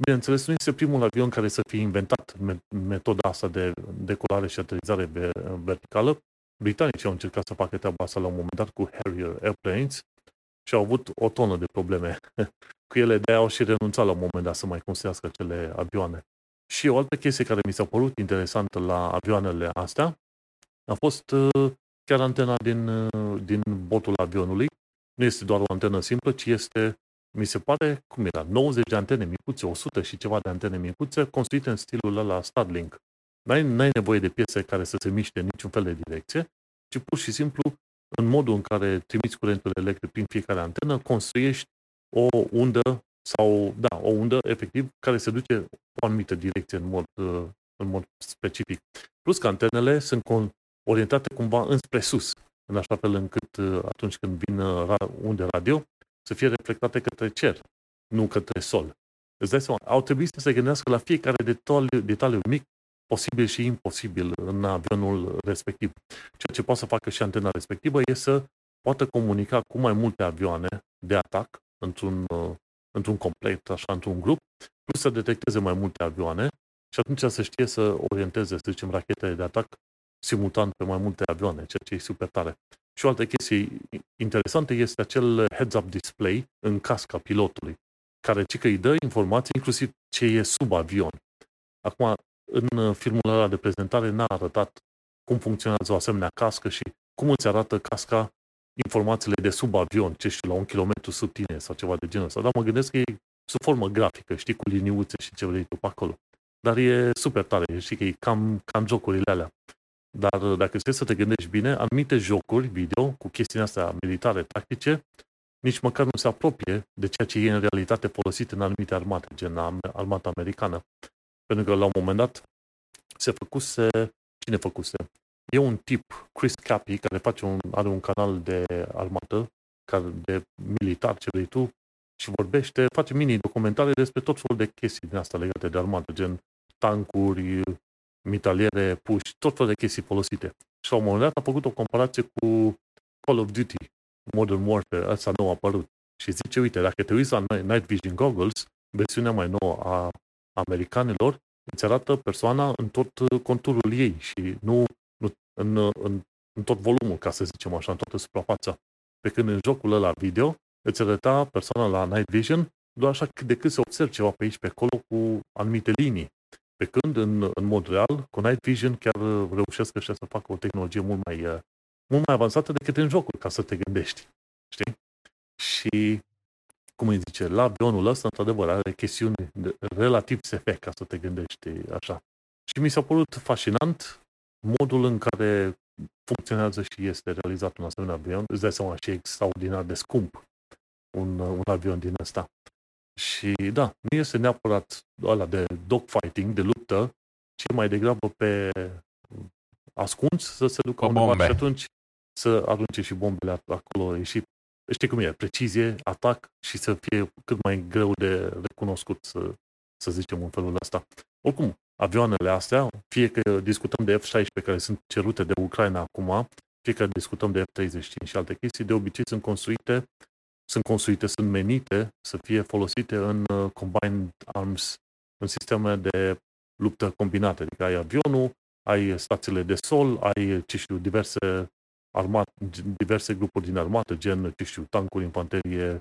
Bineînțeles, nu este primul avion care să fie inventat me- metoda asta de decolare și aterizare ve- verticală. Britanicii au încercat să facă treaba asta la un moment dat cu Harrier Airplanes și au avut o tonă de probleme cu ele, de au și renunțat la un moment dat să mai construiască acele avioane. Și o altă chestie care mi s-a părut interesantă la avioanele astea a fost uh, chiar antena din, uh, din botul avionului. Nu este doar o antenă simplă, ci este, mi se pare, cum era, 90 de antene micuțe, 100 și ceva de antene micuțe, construite în stilul ăla Starlink. N-ai, n-ai nevoie de piese care să se miște în niciun fel de direcție, ci pur și simplu, în modul în care trimiți curentul electric prin fiecare antenă, construiești o undă sau, da, o undă, efectiv, care se duce o anumită direcție în mod, în mod specific. Plus că antenele sunt orientate cumva înspre sus, în așa fel încât atunci când vin unde radio, să fie reflectate către cer, nu către sol. Îți dai seama, au trebuit să se gândească la fiecare detaliu, detaliu mic posibil și imposibil în avionul respectiv. Ceea ce poate să facă și antena respectivă e să poată comunica cu mai multe avioane de atac într-un, uh, într-un complet, așa, într-un grup, plus să detecteze mai multe avioane și atunci să știe să orienteze, să zicem, rachetele de atac simultan pe mai multe avioane, ceea ce e super tare. Și o altă chestie interesantă este acel heads-up display în casca pilotului, care ci că îi dă informații inclusiv ce e sub avion. Acum, în filmul ăla de prezentare n-a arătat cum funcționează o asemenea cască și cum îți arată casca informațiile de sub avion, ce știu, la un kilometru sub tine sau ceva de genul ăsta. Dar mă gândesc că e sub formă grafică, știi, cu liniuțe și ce vrei tu pe acolo. Dar e super tare, știi că e cam, cam jocurile alea. Dar dacă trebuie să te gândești bine, anumite jocuri video cu chestiile astea militare, tactice, nici măcar nu se apropie de ceea ce e în realitate folosit în anumite armate, gen armata americană. Pentru că la un moment dat se făcuse, cine făcuse? E un tip, Chris Cappy, care face un, are un canal de armată, care de militar, ce vrei tu, și vorbește, face mini-documentare despre tot felul de chestii din asta legate de armată, gen tancuri, mitaliere, puși, tot felul de chestii folosite. Și la un moment dat a făcut o comparație cu Call of Duty, Modern Warfare, asta nou a apărut. Și zice, uite, dacă te uiți la Night Vision Goggles, versiunea mai nouă a americanilor, îți arată persoana în tot conturul ei și nu, nu în, în, în tot volumul, ca să zicem așa, în toată suprafața. Pe când în jocul ăla video, îți arăta persoana la Night Vision doar așa cât de cât se observ ceva pe aici, pe acolo, cu anumite linii. Pe când, în, în mod real, cu Night Vision chiar reușesc ăștia să facă o tehnologie mult mai, mult mai avansată decât în jocul, ca să te gândești. Știi? Și cum îi zice, la avionul ăsta, într-adevăr, are chestiuni relativ SF, ca să te gândești așa. Și mi s-a părut fascinant modul în care funcționează și este realizat un asemenea avion. Îți dai seama și extraordinar de scump un, un avion din ăsta. Și da, nu este neapărat ăla de dogfighting, de luptă, ci mai degrabă pe ascuns să se ducă undeva și atunci să arunce și bombele acolo. Și știi cum e, precizie, atac și să fie cât mai greu de recunoscut, să, să zicem în felul ăsta. Oricum, avioanele astea, fie că discutăm de F-16 care sunt cerute de Ucraina acum, fie că discutăm de F-35 și alte chestii, de obicei sunt construite, sunt construite, sunt menite să fie folosite în uh, combined arms, în sisteme de luptă combinate. Adică ai avionul, ai stațiile de sol, ai, ce știu, diverse armat, diverse grupuri din armată, gen, ce știu, tancuri, infanterie,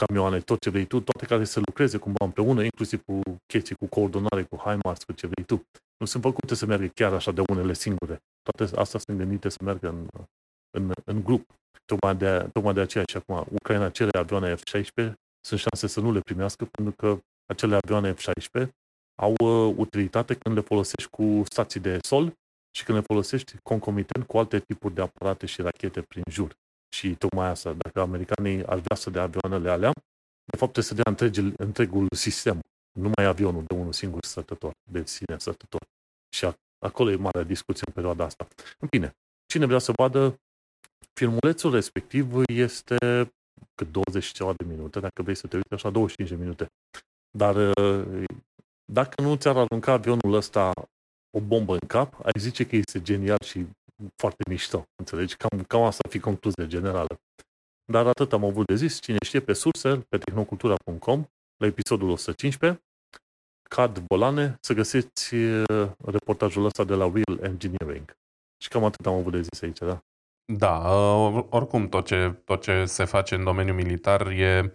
camioane, tot ce vrei tu, toate care să lucreze cumva împreună, inclusiv cu chestii, cu coordonare, cu HIMARS, cu ce vrei tu. Nu sunt făcute să meargă chiar așa de unele singure. Toate astea sunt gândite să meargă în, în, în grup. Tocmai de, tocmai de aceea și acum Ucraina cere avioane F-16, sunt șanse să nu le primească, pentru că acele avioane F-16 au uh, utilitate când le folosești cu stații de sol și când le folosești concomitent cu alte tipuri de aparate și rachete prin jur. Și tocmai asta, dacă americanii ar vrea să dea avioanele alea, de fapt trebuie să dea întregul, întregul sistem, nu mai avionul de unul singur stătător, de sine stătător. Și acolo e marea discuție în perioada asta. În fine, cine vrea să vadă filmulețul respectiv este cât 20 ceva de minute, dacă vrei să te uiți așa, 25 de minute. Dar dacă nu ți-ar arunca avionul ăsta o bombă în cap, ai zice că este genial și foarte mișto. Înțelegi? Cam, cam asta ar fi concluzia generală. Dar atât am avut de zis. Cine știe pe surse, pe tehnocultura.com, la episodul 115, cad volane, să găsiți uh, reportajul ăsta de la Real Engineering. Și cam atât am avut de zis aici, da? Da, uh, oricum tot ce, tot ce se face în domeniul militar e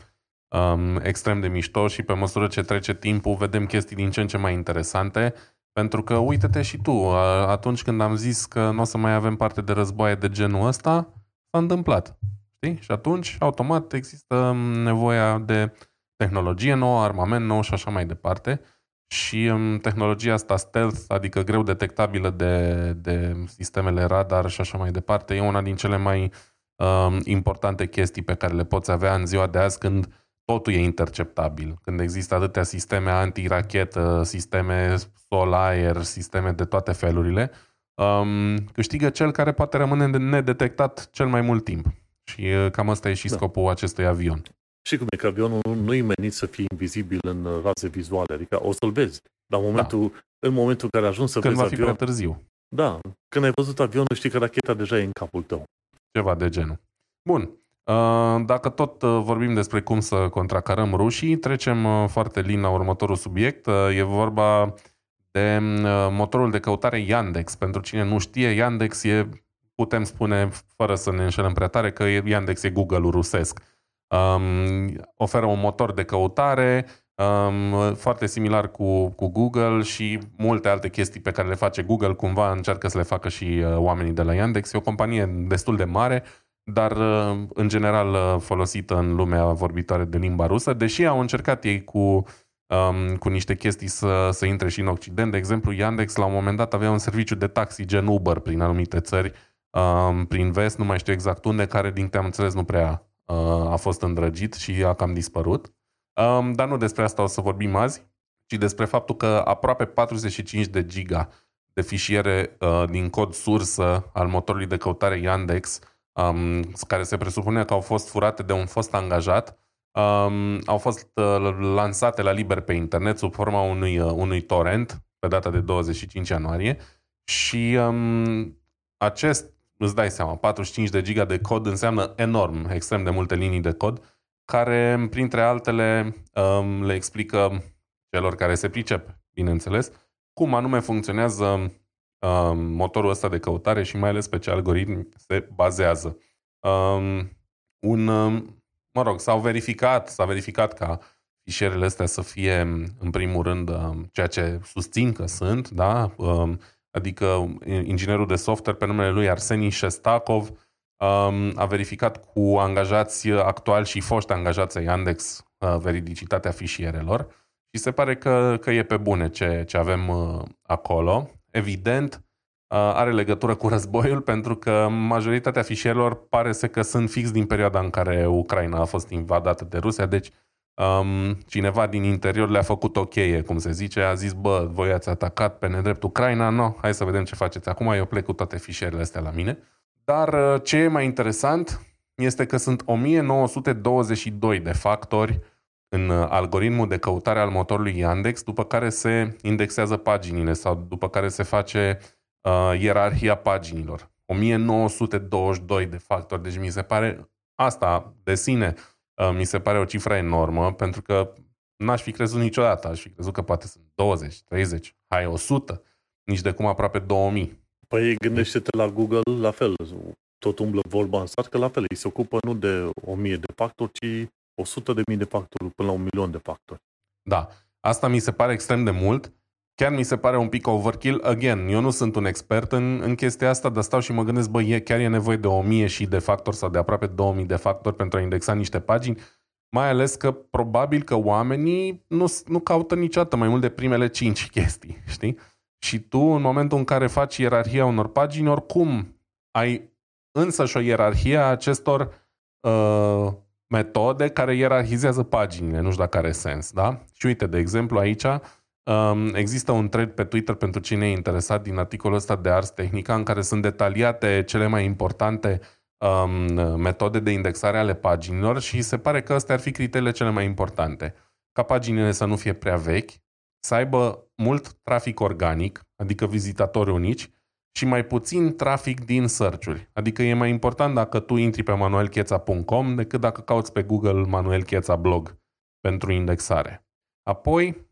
um, extrem de mișto și pe măsură ce trece timpul vedem chestii din ce în ce mai interesante. Pentru că, uite-te și tu, uh, atunci când am zis că nu o să mai avem parte de războaie de genul ăsta, s-a întâmplat. Știi? Și atunci, automat, există um, nevoia de tehnologie nouă, armament nou și așa mai departe. Și um, tehnologia asta stealth, adică greu detectabilă de, de sistemele radar și așa mai departe, e una din cele mai um, importante chestii pe care le poți avea în ziua de azi când totul e interceptabil. Când există atâtea sisteme antirachetă, sisteme sol-aer, sisteme de toate felurile, um, câștigă cel care poate rămâne nedetectat cel mai mult timp. Și uh, cam asta e și da. scopul acestui avion. Și cum e că avionul nu e menit să fie invizibil în raze vizuale, adică o să-l vezi. Dar în momentul, da. în momentul în care ajungi să Când vezi va fi avion, prea târziu. Da, când ai văzut avionul, știi că racheta deja e în capul tău. Ceva de genul. Bun. Uh, dacă tot uh, vorbim despre cum să contracarăm rușii, trecem uh, foarte lin la următorul subiect. E vorba de motorul de căutare Yandex. Pentru cine nu știe, Yandex e, putem spune, fără să ne înșelăm prea tare, că Yandex e Google-ul rusesc um, oferă un motor de căutare um, foarte similar cu, cu Google și multe alte chestii pe care le face Google, cumva încearcă să le facă și uh, oamenii de la Yandex. E o companie destul de mare, dar uh, în general uh, folosită în lumea vorbitoare de limba rusă, deși au încercat ei cu um, cu niște chestii să, să intre și în Occident. De exemplu, Yandex la un moment dat avea un serviciu de taxi gen Uber prin anumite țări, um, prin vest, nu mai știu exact unde, care din câte am înțeles nu prea Uh, a fost îndrăgit și a cam dispărut. Um, dar nu despre asta o să vorbim azi, ci despre faptul că aproape 45 de giga de fișiere uh, din cod sursă al motorului de căutare Yandex, um, care se presupune că au fost furate de un fost angajat, um, au fost uh, lansate la liber pe internet sub forma unui, unui torrent pe data de 25 ianuarie și um, acest îți dai seama, 45 de giga de cod înseamnă enorm, extrem de multe linii de cod, care, printre altele, um, le explică celor care se pricep, bineînțeles, cum anume funcționează um, motorul ăsta de căutare și mai ales pe ce algoritmi se bazează. Um, un, mă rog, s-au verificat, s-a verificat ca fișierele astea să fie, în primul rând, ceea ce susțin că sunt, da? adică inginerul de software pe numele lui Arseni Shestakov, um, a verificat cu angajați actuali și foști angajați ai Yandex uh, veridicitatea fișierelor și se pare că, că e pe bune ce, ce avem uh, acolo. Evident, uh, are legătură cu războiul pentru că majoritatea fișierelor pare să că sunt fix din perioada în care Ucraina a fost invadată de Rusia, deci um, cineva din interior le-a făcut o cheie, cum se zice, a zis, bă, voi ați atacat pe nedrept Ucraina, no, hai să vedem ce faceți. Acum eu plec cu toate fișierele astea la mine. Dar uh, ce e mai interesant este că sunt 1922 de factori în uh, algoritmul de căutare al motorului Yandex, după care se indexează paginile sau după care se face uh, ierarhia paginilor. 1922 de factori, deci mi se pare asta de sine Uh, mi se pare o cifră enormă, pentru că n-aș fi crezut niciodată. Aș fi crezut că poate sunt 20, 30, hai 100, nici de cum aproape 2000. Păi gândește-te la Google la fel. Tot umblă vorba în sat că la fel. Ei se ocupă nu de 1000 de factori, ci 100 de mii de factori până la un milion de factori. Da. Asta mi se pare extrem de mult chiar mi se pare un pic overkill. Again, eu nu sunt un expert în, în chestia asta, dar stau și mă gândesc, bă, e, chiar e nevoie de 1000 și de factori sau de aproape 2000 de factori pentru a indexa niște pagini, mai ales că probabil că oamenii nu, nu caută niciodată mai mult de primele 5 chestii, știi? Și tu, în momentul în care faci ierarhia unor pagini, oricum ai însăși o ierarhie a acestor uh, metode care ierarhizează paginile, nu știu dacă are sens, da? Și uite, de exemplu, aici Um, există un thread pe Twitter pentru cine e interesat din articolul ăsta de Ars Technica în care sunt detaliate cele mai importante um, metode de indexare ale paginilor și se pare că astea ar fi criteriile cele mai importante. Ca paginile să nu fie prea vechi, să aibă mult trafic organic, adică vizitatori unici, și mai puțin trafic din search Adică e mai important dacă tu intri pe manuelcheța.com decât dacă cauți pe Google Manuel Cheța blog pentru indexare. Apoi,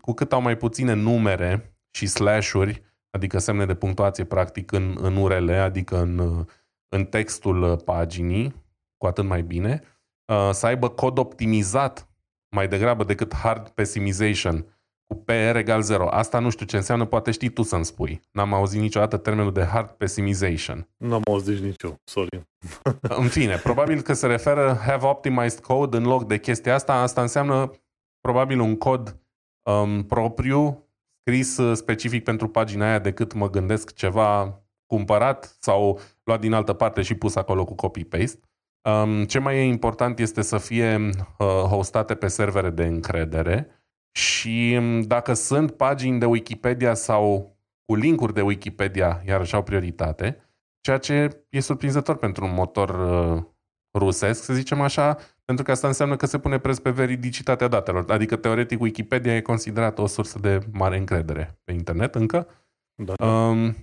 cu cât au mai puține numere și slash-uri, adică semne de punctuație practic în, în URL, adică în, în textul paginii, cu atât mai bine, uh, să aibă cod optimizat mai degrabă decât hard pessimization, cu PR egal 0. Asta nu știu ce înseamnă, poate știi tu să-mi spui. N-am auzit niciodată termenul de hard pessimization. N-am auzit nici eu, sorry. în fine, probabil că se referă have optimized code în loc de chestia asta. Asta înseamnă probabil un cod um, propriu, scris uh, specific pentru pagina aia decât mă gândesc ceva cumpărat sau luat din altă parte și pus acolo cu copy-paste. Um, ce mai e important este să fie uh, hostate pe servere de încredere și um, dacă sunt pagini de Wikipedia sau cu linkuri de Wikipedia, iarăși au prioritate, ceea ce e surprinzător pentru un motor uh, rusesc, să zicem așa, pentru că asta înseamnă că se pune preț pe veridicitatea datelor. Adică, teoretic, Wikipedia e considerată o sursă de mare încredere pe internet încă. Da. Um,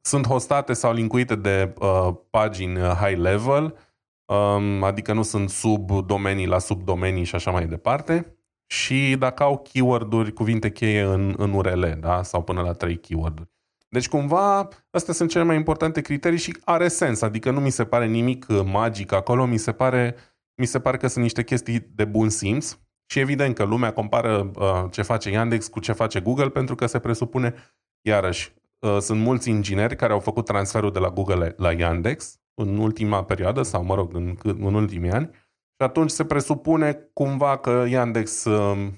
sunt hostate sau linkuite de uh, pagini high level, um, adică nu sunt sub domenii la subdomenii și așa mai departe. Și dacă au keyword-uri, cuvinte cheie în, în URL, da? sau până la trei keyword-uri. Deci cumva astea sunt cele mai importante criterii și are sens, adică nu mi se pare nimic uh, magic acolo, mi se pare, mi se pare că sunt niște chestii de bun simț și evident că lumea compară uh, ce face Yandex cu ce face Google pentru că se presupune, iarăși, uh, sunt mulți ingineri care au făcut transferul de la Google la Yandex în ultima perioadă sau, mă rog, în, în ultimii ani și atunci se presupune cumva că Yandex uh,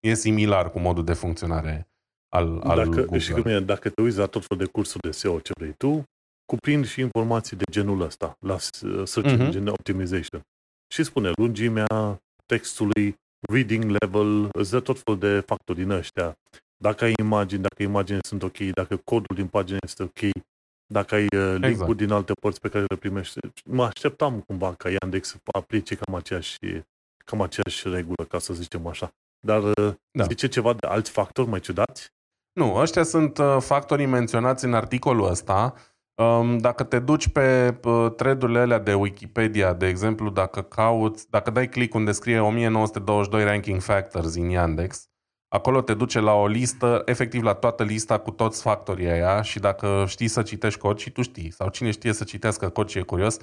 e similar cu modul de funcționare al, al dacă, Google. Și cum e, dacă te uiți la tot felul de cursuri de SEO ce vrei tu, cuprind și informații de genul ăsta, la Search uh-huh. Engine Optimization. Și spune lungimea textului, reading level, îți dă tot felul de factori din ăștia. Dacă ai imagini, dacă imaginile sunt ok, dacă codul din pagină este ok, dacă ai uh, link exact. din alte părți pe care le primești. Mă așteptam cumva ca Yandex să aplice cam aceeași, cam aceeași regulă, ca să zicem așa. Dar uh, da. zice ceva de alți factori mai ciudați? Nu, ăștia sunt uh, factorii menționați în articolul ăsta. Um, dacă te duci pe uh, thread-urile alea de Wikipedia, de exemplu, dacă cauți, dacă dai click unde scrie 1922 ranking factors în Yandex, acolo te duce la o listă, efectiv la toată lista cu toți factorii aia și dacă știi să citești cod și tu știi, sau cine știe să citească cod și e curios,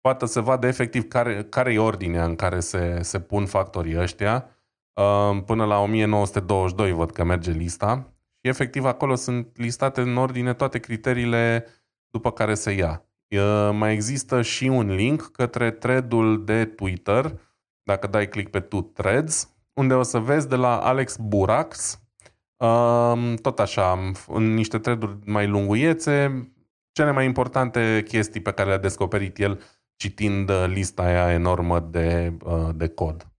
poate să vadă efectiv care, care e ordinea în care se, se pun factorii ăștia. Um, până la 1922 văd că merge lista și efectiv acolo sunt listate în ordine toate criteriile după care se ia. Mai există și un link către thread-ul de Twitter, dacă dai click pe tu threads, unde o să vezi de la Alex Burax, tot așa, în niște thread mai lunguiețe, cele mai importante chestii pe care le-a descoperit el citind lista aia enormă de, de cod.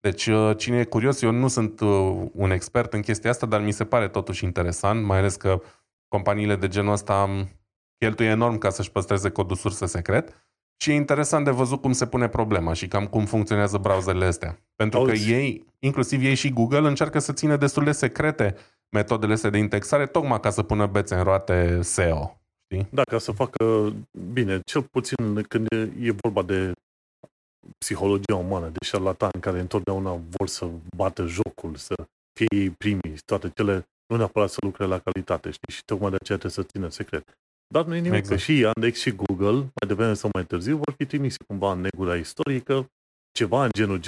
Deci, uh, cine e curios, eu nu sunt uh, un expert în chestia asta, dar mi se pare totuși interesant, mai ales că companiile de genul ăsta um, cheltuie enorm ca să-și păstreze codul sursă secret și e interesant de văzut cum se pune problema și cam cum funcționează browserele astea. Pentru Auzi. că ei, inclusiv ei și Google, încearcă să țină destul de secrete metodele astea de indexare, tocmai ca să pună bețe în roate SEO. Știi? Da, ca să facă bine, cel puțin când e vorba de psihologia umană de șarlatani care întotdeauna vor să bată jocul, să fie ei primii, toate cele, nu neapărat să lucre la calitate, știi? Și tocmai de aceea trebuie să țină secret. Dar nu e nimic, exact. că și Yandex și Google, mai devreme sau mai târziu, vor fi trimise cumva în negura istorică, ceva în genul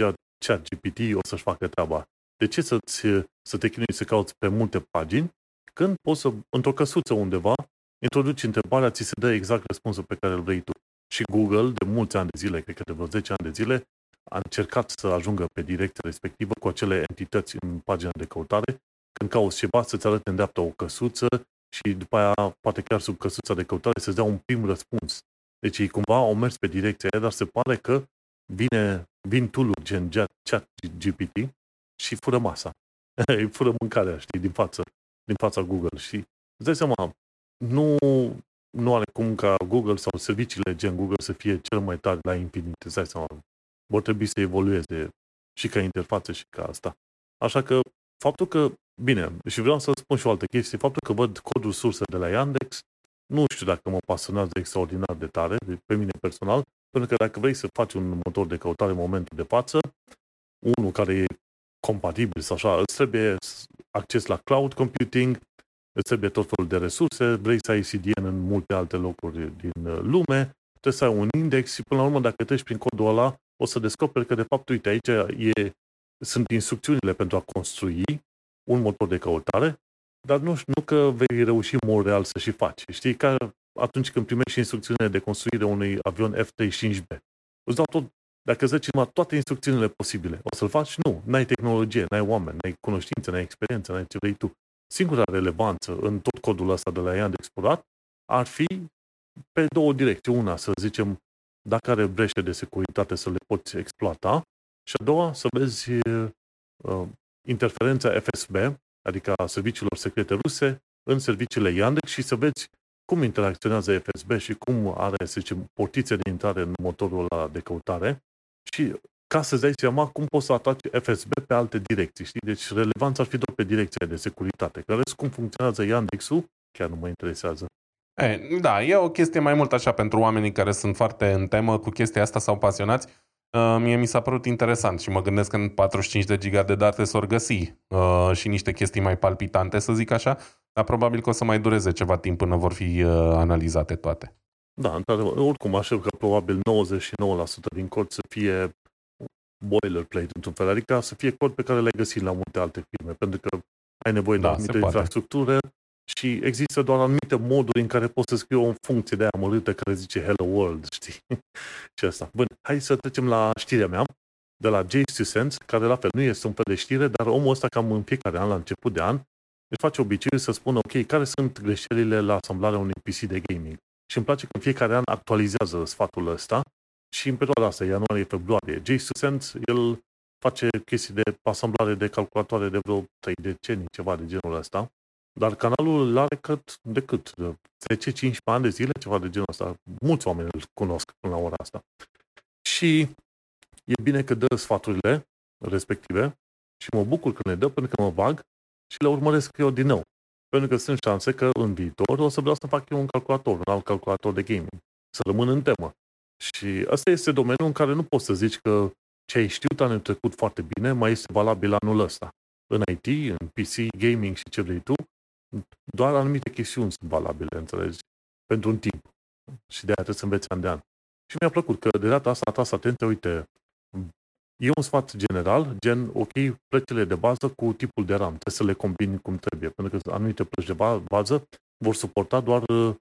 chat GPT o să-și facă treaba. De ce să-ți, să te chinui să cauți pe multe pagini, când poți să, într-o căsuță undeva, introduci întrebarea, ți se dă exact răspunsul pe care îl vrei tu. Și Google, de mulți ani de zile, cred că de vreo 10 ani de zile, a încercat să ajungă pe direcția respectivă cu acele entități în pagina de căutare. Când cauți ceva, să-ți arate în dreapta o căsuță și după aia, poate chiar sub căsuța de căutare, să-ți dea un prim răspuns. Deci ei cumva au mers pe direcția aia, dar se pare că vine, vin tool gen chat GPT și fură masa. Îi fură mâncarea, știi, din față, din fața Google. Și îți dai seama, nu, nu are cum ca Google sau serviciile gen Google să fie cel mai tare la infinit. Îți dai seama, vor trebui să evolueze și ca interfață și ca asta. Așa că faptul că, bine, și vreau să spun și o altă chestie, faptul că văd codul sursă de la Yandex, nu știu dacă mă pasionează extraordinar de tare, pe mine personal, pentru că dacă vrei să faci un motor de căutare în momentul de față, unul care e compatibil sau așa, îți trebuie acces la cloud computing, îți trebuie tot felul de resurse, vrei să ai CDN în multe alte locuri din uh, lume, trebuie să ai un index și până la urmă dacă treci prin codul ăla, o să descoperi că de fapt, uite, aici e, sunt instrucțiunile pentru a construi un motor de căutare, dar nu, nu că vei reuși în mod real să și faci. Știi, ca atunci când primești instrucțiunile de construire unui avion F-35B. Îți dau tot, dacă zici toate instrucțiunile posibile. O să-l faci? Nu. N-ai tehnologie, n-ai oameni, n-ai cunoștință, n-ai experiență, n-ai ce vrei tu. Singura relevanță în tot codul ăsta de la Ian de explorat ar fi pe două direcții. Una, să zicem, dacă are brește de securitate să le poți exploata și a doua, să vezi uh, interferența FSB, adică a serviciilor secrete ruse, în serviciile Yandex și să vezi cum interacționează FSB și cum are, să zicem, portițe de intrare în motorul ăla de căutare și ca să-ți dai seama cum poți să ataci FSB pe alte direcții, știi? Deci relevanța ar fi doar pe direcția de securitate. Care cum funcționează Yandex-ul, chiar nu mă interesează. E, da, e o chestie mai mult așa pentru oamenii care sunt foarte în temă cu chestia asta sau pasionați. Uh, mie mi s-a părut interesant și mă gândesc că în 45 de giga de date s-or găsi uh, și niște chestii mai palpitante, să zic așa, dar probabil că o să mai dureze ceva timp până vor fi uh, analizate toate. Da, într-adevăr, oricum aștept că probabil 99% din cod să fie boilerplate într-un fel, adică să fie cod pe care le-ai găsit la multe alte firme, pentru că ai nevoie da, de anumite infrastructură și există doar anumite moduri în care poți să scrii o funcție de aia mărâtă care zice Hello World, știi? și asta. Bun, hai să trecem la știrea mea de la Jace Sense, care la fel nu este un fel de știre, dar omul ăsta cam în fiecare an, la început de an, își face obiceiul să spună, ok, care sunt greșelile la asamblarea unui PC de gaming. Și îmi place că în fiecare an actualizează sfatul ăsta și în perioada asta, ianuarie-februarie. Jace Sense, el face chestii de asamblare de calculatoare de vreo 3 decenii, ceva de genul ăsta. Dar canalul îl are cât, de cât? 10-15 ani de zile, ceva de genul ăsta. Mulți oameni îl cunosc până la ora asta. Și e bine că dă sfaturile respective și mă bucur că ne dă pentru că mă bag și le urmăresc eu din nou. Pentru că sunt șanse că în viitor o să vreau să fac eu un calculator, un alt calculator de gaming. Să rămân în temă. Și asta este domeniul în care nu poți să zici că ce ai știut anul trecut foarte bine mai este valabil anul ăsta. În IT, în PC, gaming și ce vrei tu, doar anumite chestiuni sunt valabile, înțelegi? Pentru un timp. Și de aia trebuie să înveți an de an. Și mi-a plăcut că de data asta a tras atenție, uite, e un sfat general, gen, ok, plăcile de bază cu tipul de RAM, trebuie să le combini cum trebuie, pentru că anumite plăci de bază vor suporta doar uh,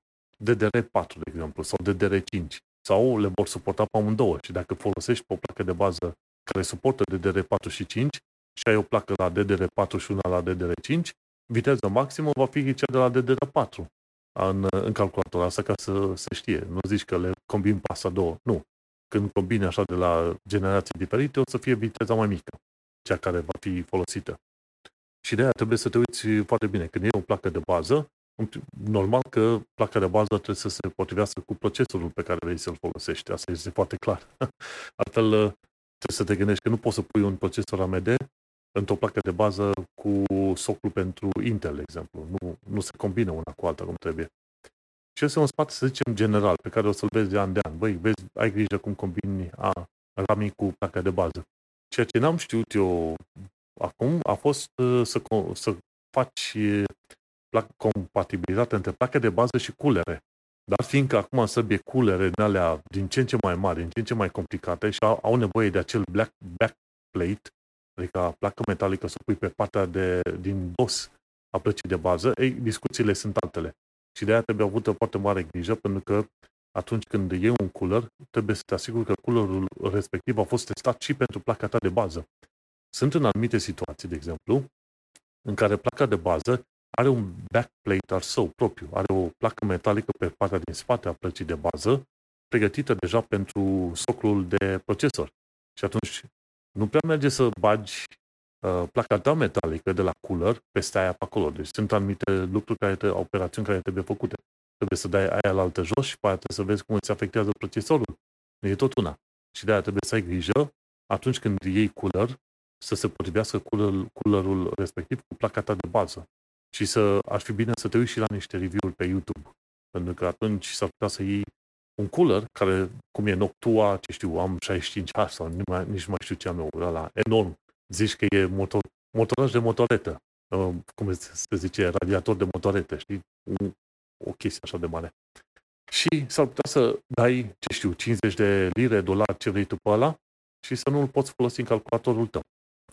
DDR4, de exemplu, sau DDR5, sau le vor suporta pe amândouă. Și dacă folosești pe o placă de bază care suportă DDR4 și 5 și ai o placă la DDR4 și una la DDR5, viteza maximă va fi cea de la DDR4 în, în calculator. Asta ca să se știe. Nu zici că le combin pasa două. Nu. Când combini așa de la generații diferite, o să fie viteza mai mică, cea care va fi folosită. Și de aia trebuie să te uiți foarte bine. Când e o placă de bază, normal că placa de bază trebuie să se potrivească cu procesorul pe care vrei să-l folosești. Asta este foarte clar. Altfel, trebuie să te gândești că nu poți să pui un procesor AMD într-o placă de bază cu socul pentru Intel, de exemplu. Nu, nu se combină una cu alta cum trebuie. Și este un spate, să zicem, general, pe care o să-l vezi de an de an. Băi, vezi, ai grijă cum combini a, RAM cu placa de bază. Ceea ce n-am știut eu acum a fost uh, să, să faci uh, compatibilitate între placa de bază și culere. Dar fiindcă acum să culere din alea din ce în ce mai mari, din ce în ce mai complicate și au, au nevoie de acel black, backplate, adică placă metalică să pui pe partea de, din dos a plăcii de bază, ei, discuțiile sunt altele. Și de aia trebuie avută foarte mare grijă, pentru că atunci când iei un cooler, trebuie să te asiguri că coolerul respectiv a fost testat și pentru placa ta de bază. Sunt în anumite situații, de exemplu, în care placa de bază are un backplate al său propriu, are o placă metalică pe partea din spate a plăcii de bază, pregătită deja pentru socul de procesor. Și atunci nu prea merge să bagi uh, placa ta metalică de la cooler peste aia pe acolo. Deci sunt anumite lucruri care, te, operațiuni care trebuie făcute. Trebuie să dai aia la altă jos și pe aia trebuie să vezi cum îți afectează procesorul. Nu e tot una. Și de aia trebuie să ai grijă atunci când iei cooler să se potrivească cooler, coolerul respectiv cu placa ta de bază. Și să ar fi bine să te uiți și la niște review-uri pe YouTube. Pentru că atunci s-ar putea să iei un cooler care, cum e Noctua, ce știu, am 65H sau nici, mai, nici mai știu ce am eu, ăla enorm. Zici că e motor, motoraj de motoretă. uh, cum se zice, radiator de motorete, știi? O chestie așa de mare. Și s-ar putea să dai, ce știu, 50 de lire, dolari, ce vrei tu pe ăla și să nu-l poți folosi în calculatorul tău.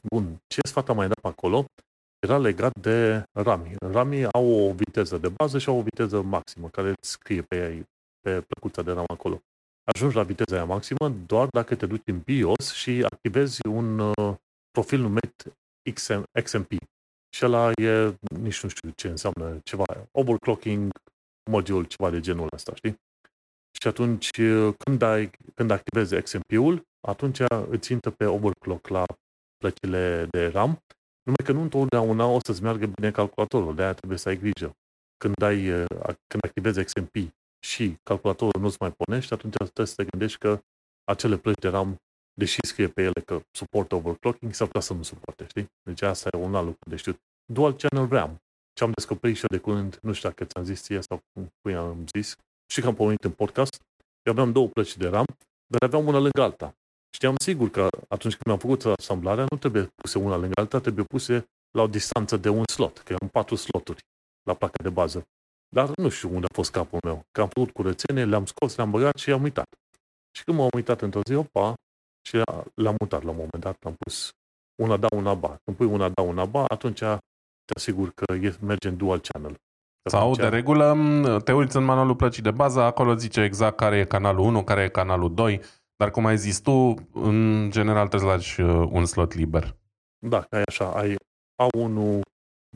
Bun, ce sfat am mai dat pe acolo era legat de rami. Ramii au o viteză de bază și au o viteză maximă, care îți scrie pe, ei, pe plăcuța de ram acolo. Ajungi la viteza aia maximă doar dacă te duci în BIOS și activezi un uh, profil numit XM, XMP. Și ăla e, nici nu știu ce înseamnă, ceva, overclocking module, ceva de genul ăsta, știi? Și atunci, când, ai, când activezi XMP-ul, atunci îți intră pe overclock la plăcile de RAM, numai că nu întotdeauna o să-ți meargă bine calculatorul, de aia trebuie să ai grijă. Când, ai, când activezi XMP și calculatorul nu-ți mai pornește, atunci trebuie să te gândești că acele plăci de RAM, deși scrie pe ele că suportă overclocking, s-ar putea să nu suporte, știi? Deci asta e un alt lucru de știut. Dual Channel RAM. Ce am descoperit și eu de curând, nu știu dacă ți-am zis ție sau cum am zis, și că am pomenit în podcast, eu aveam două plăci de RAM, dar aveam una lângă alta. Știam sigur că atunci când mi-am făcut asamblarea, nu trebuie puse una lângă alta, trebuie puse la o distanță de un slot, că am patru sloturi la placa de bază. Dar nu știu unde a fost capul meu. Că am făcut curățenie, le-am scos, le-am băgat și i-am uitat. Și când m-am uitat într-o zi, opa, și le-am mutat la un moment dat, am pus una da, una ba. Când pui una da, una ba, atunci te asigur că merge în dual channel. Sau, de regulă, te uiți în manualul plăcii de bază, acolo zice exact care e canalul 1, care e canalul 2, dar cum ai zis tu, în general trebuie să lași uh, un slot liber. Da, ai așa, ai A1,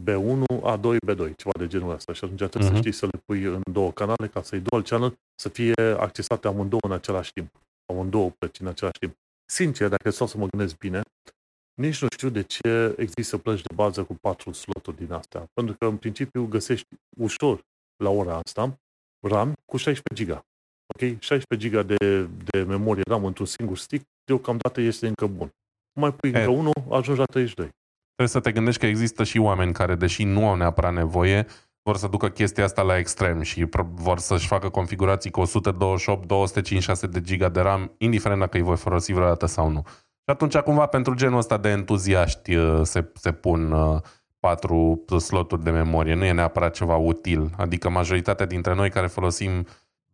B1, A2, B2, ceva de genul ăsta. Și atunci trebuie uh-huh. să mhm. știi să le pui în două canale ca să-i dual channel, să fie accesate amândouă în același timp. Amândouă plăci în același timp. Sincer, dacă stau să mă gândesc bine, nici nu știu de ce există plăci de bază cu patru sloturi din astea. Pentru că, în principiu, găsești ușor la ora asta RAM cu 16 GB. Ok? 16 GB de, de memorie RAM într-un singur stick, deocamdată este încă bun. Mai pui încă unul, ajungi la 32. Trebuie să te gândești că există și oameni care, deși nu au neapărat nevoie, vor să ducă chestia asta la extrem și vor să-și facă configurații cu 128, 256 de giga de RAM, indiferent dacă îi voi folosi vreodată sau nu. Și atunci, cumva, pentru genul ăsta de entuziaști uh, se, se pun uh, patru sloturi de memorie. Nu e neapărat ceva util. Adică majoritatea dintre noi care folosim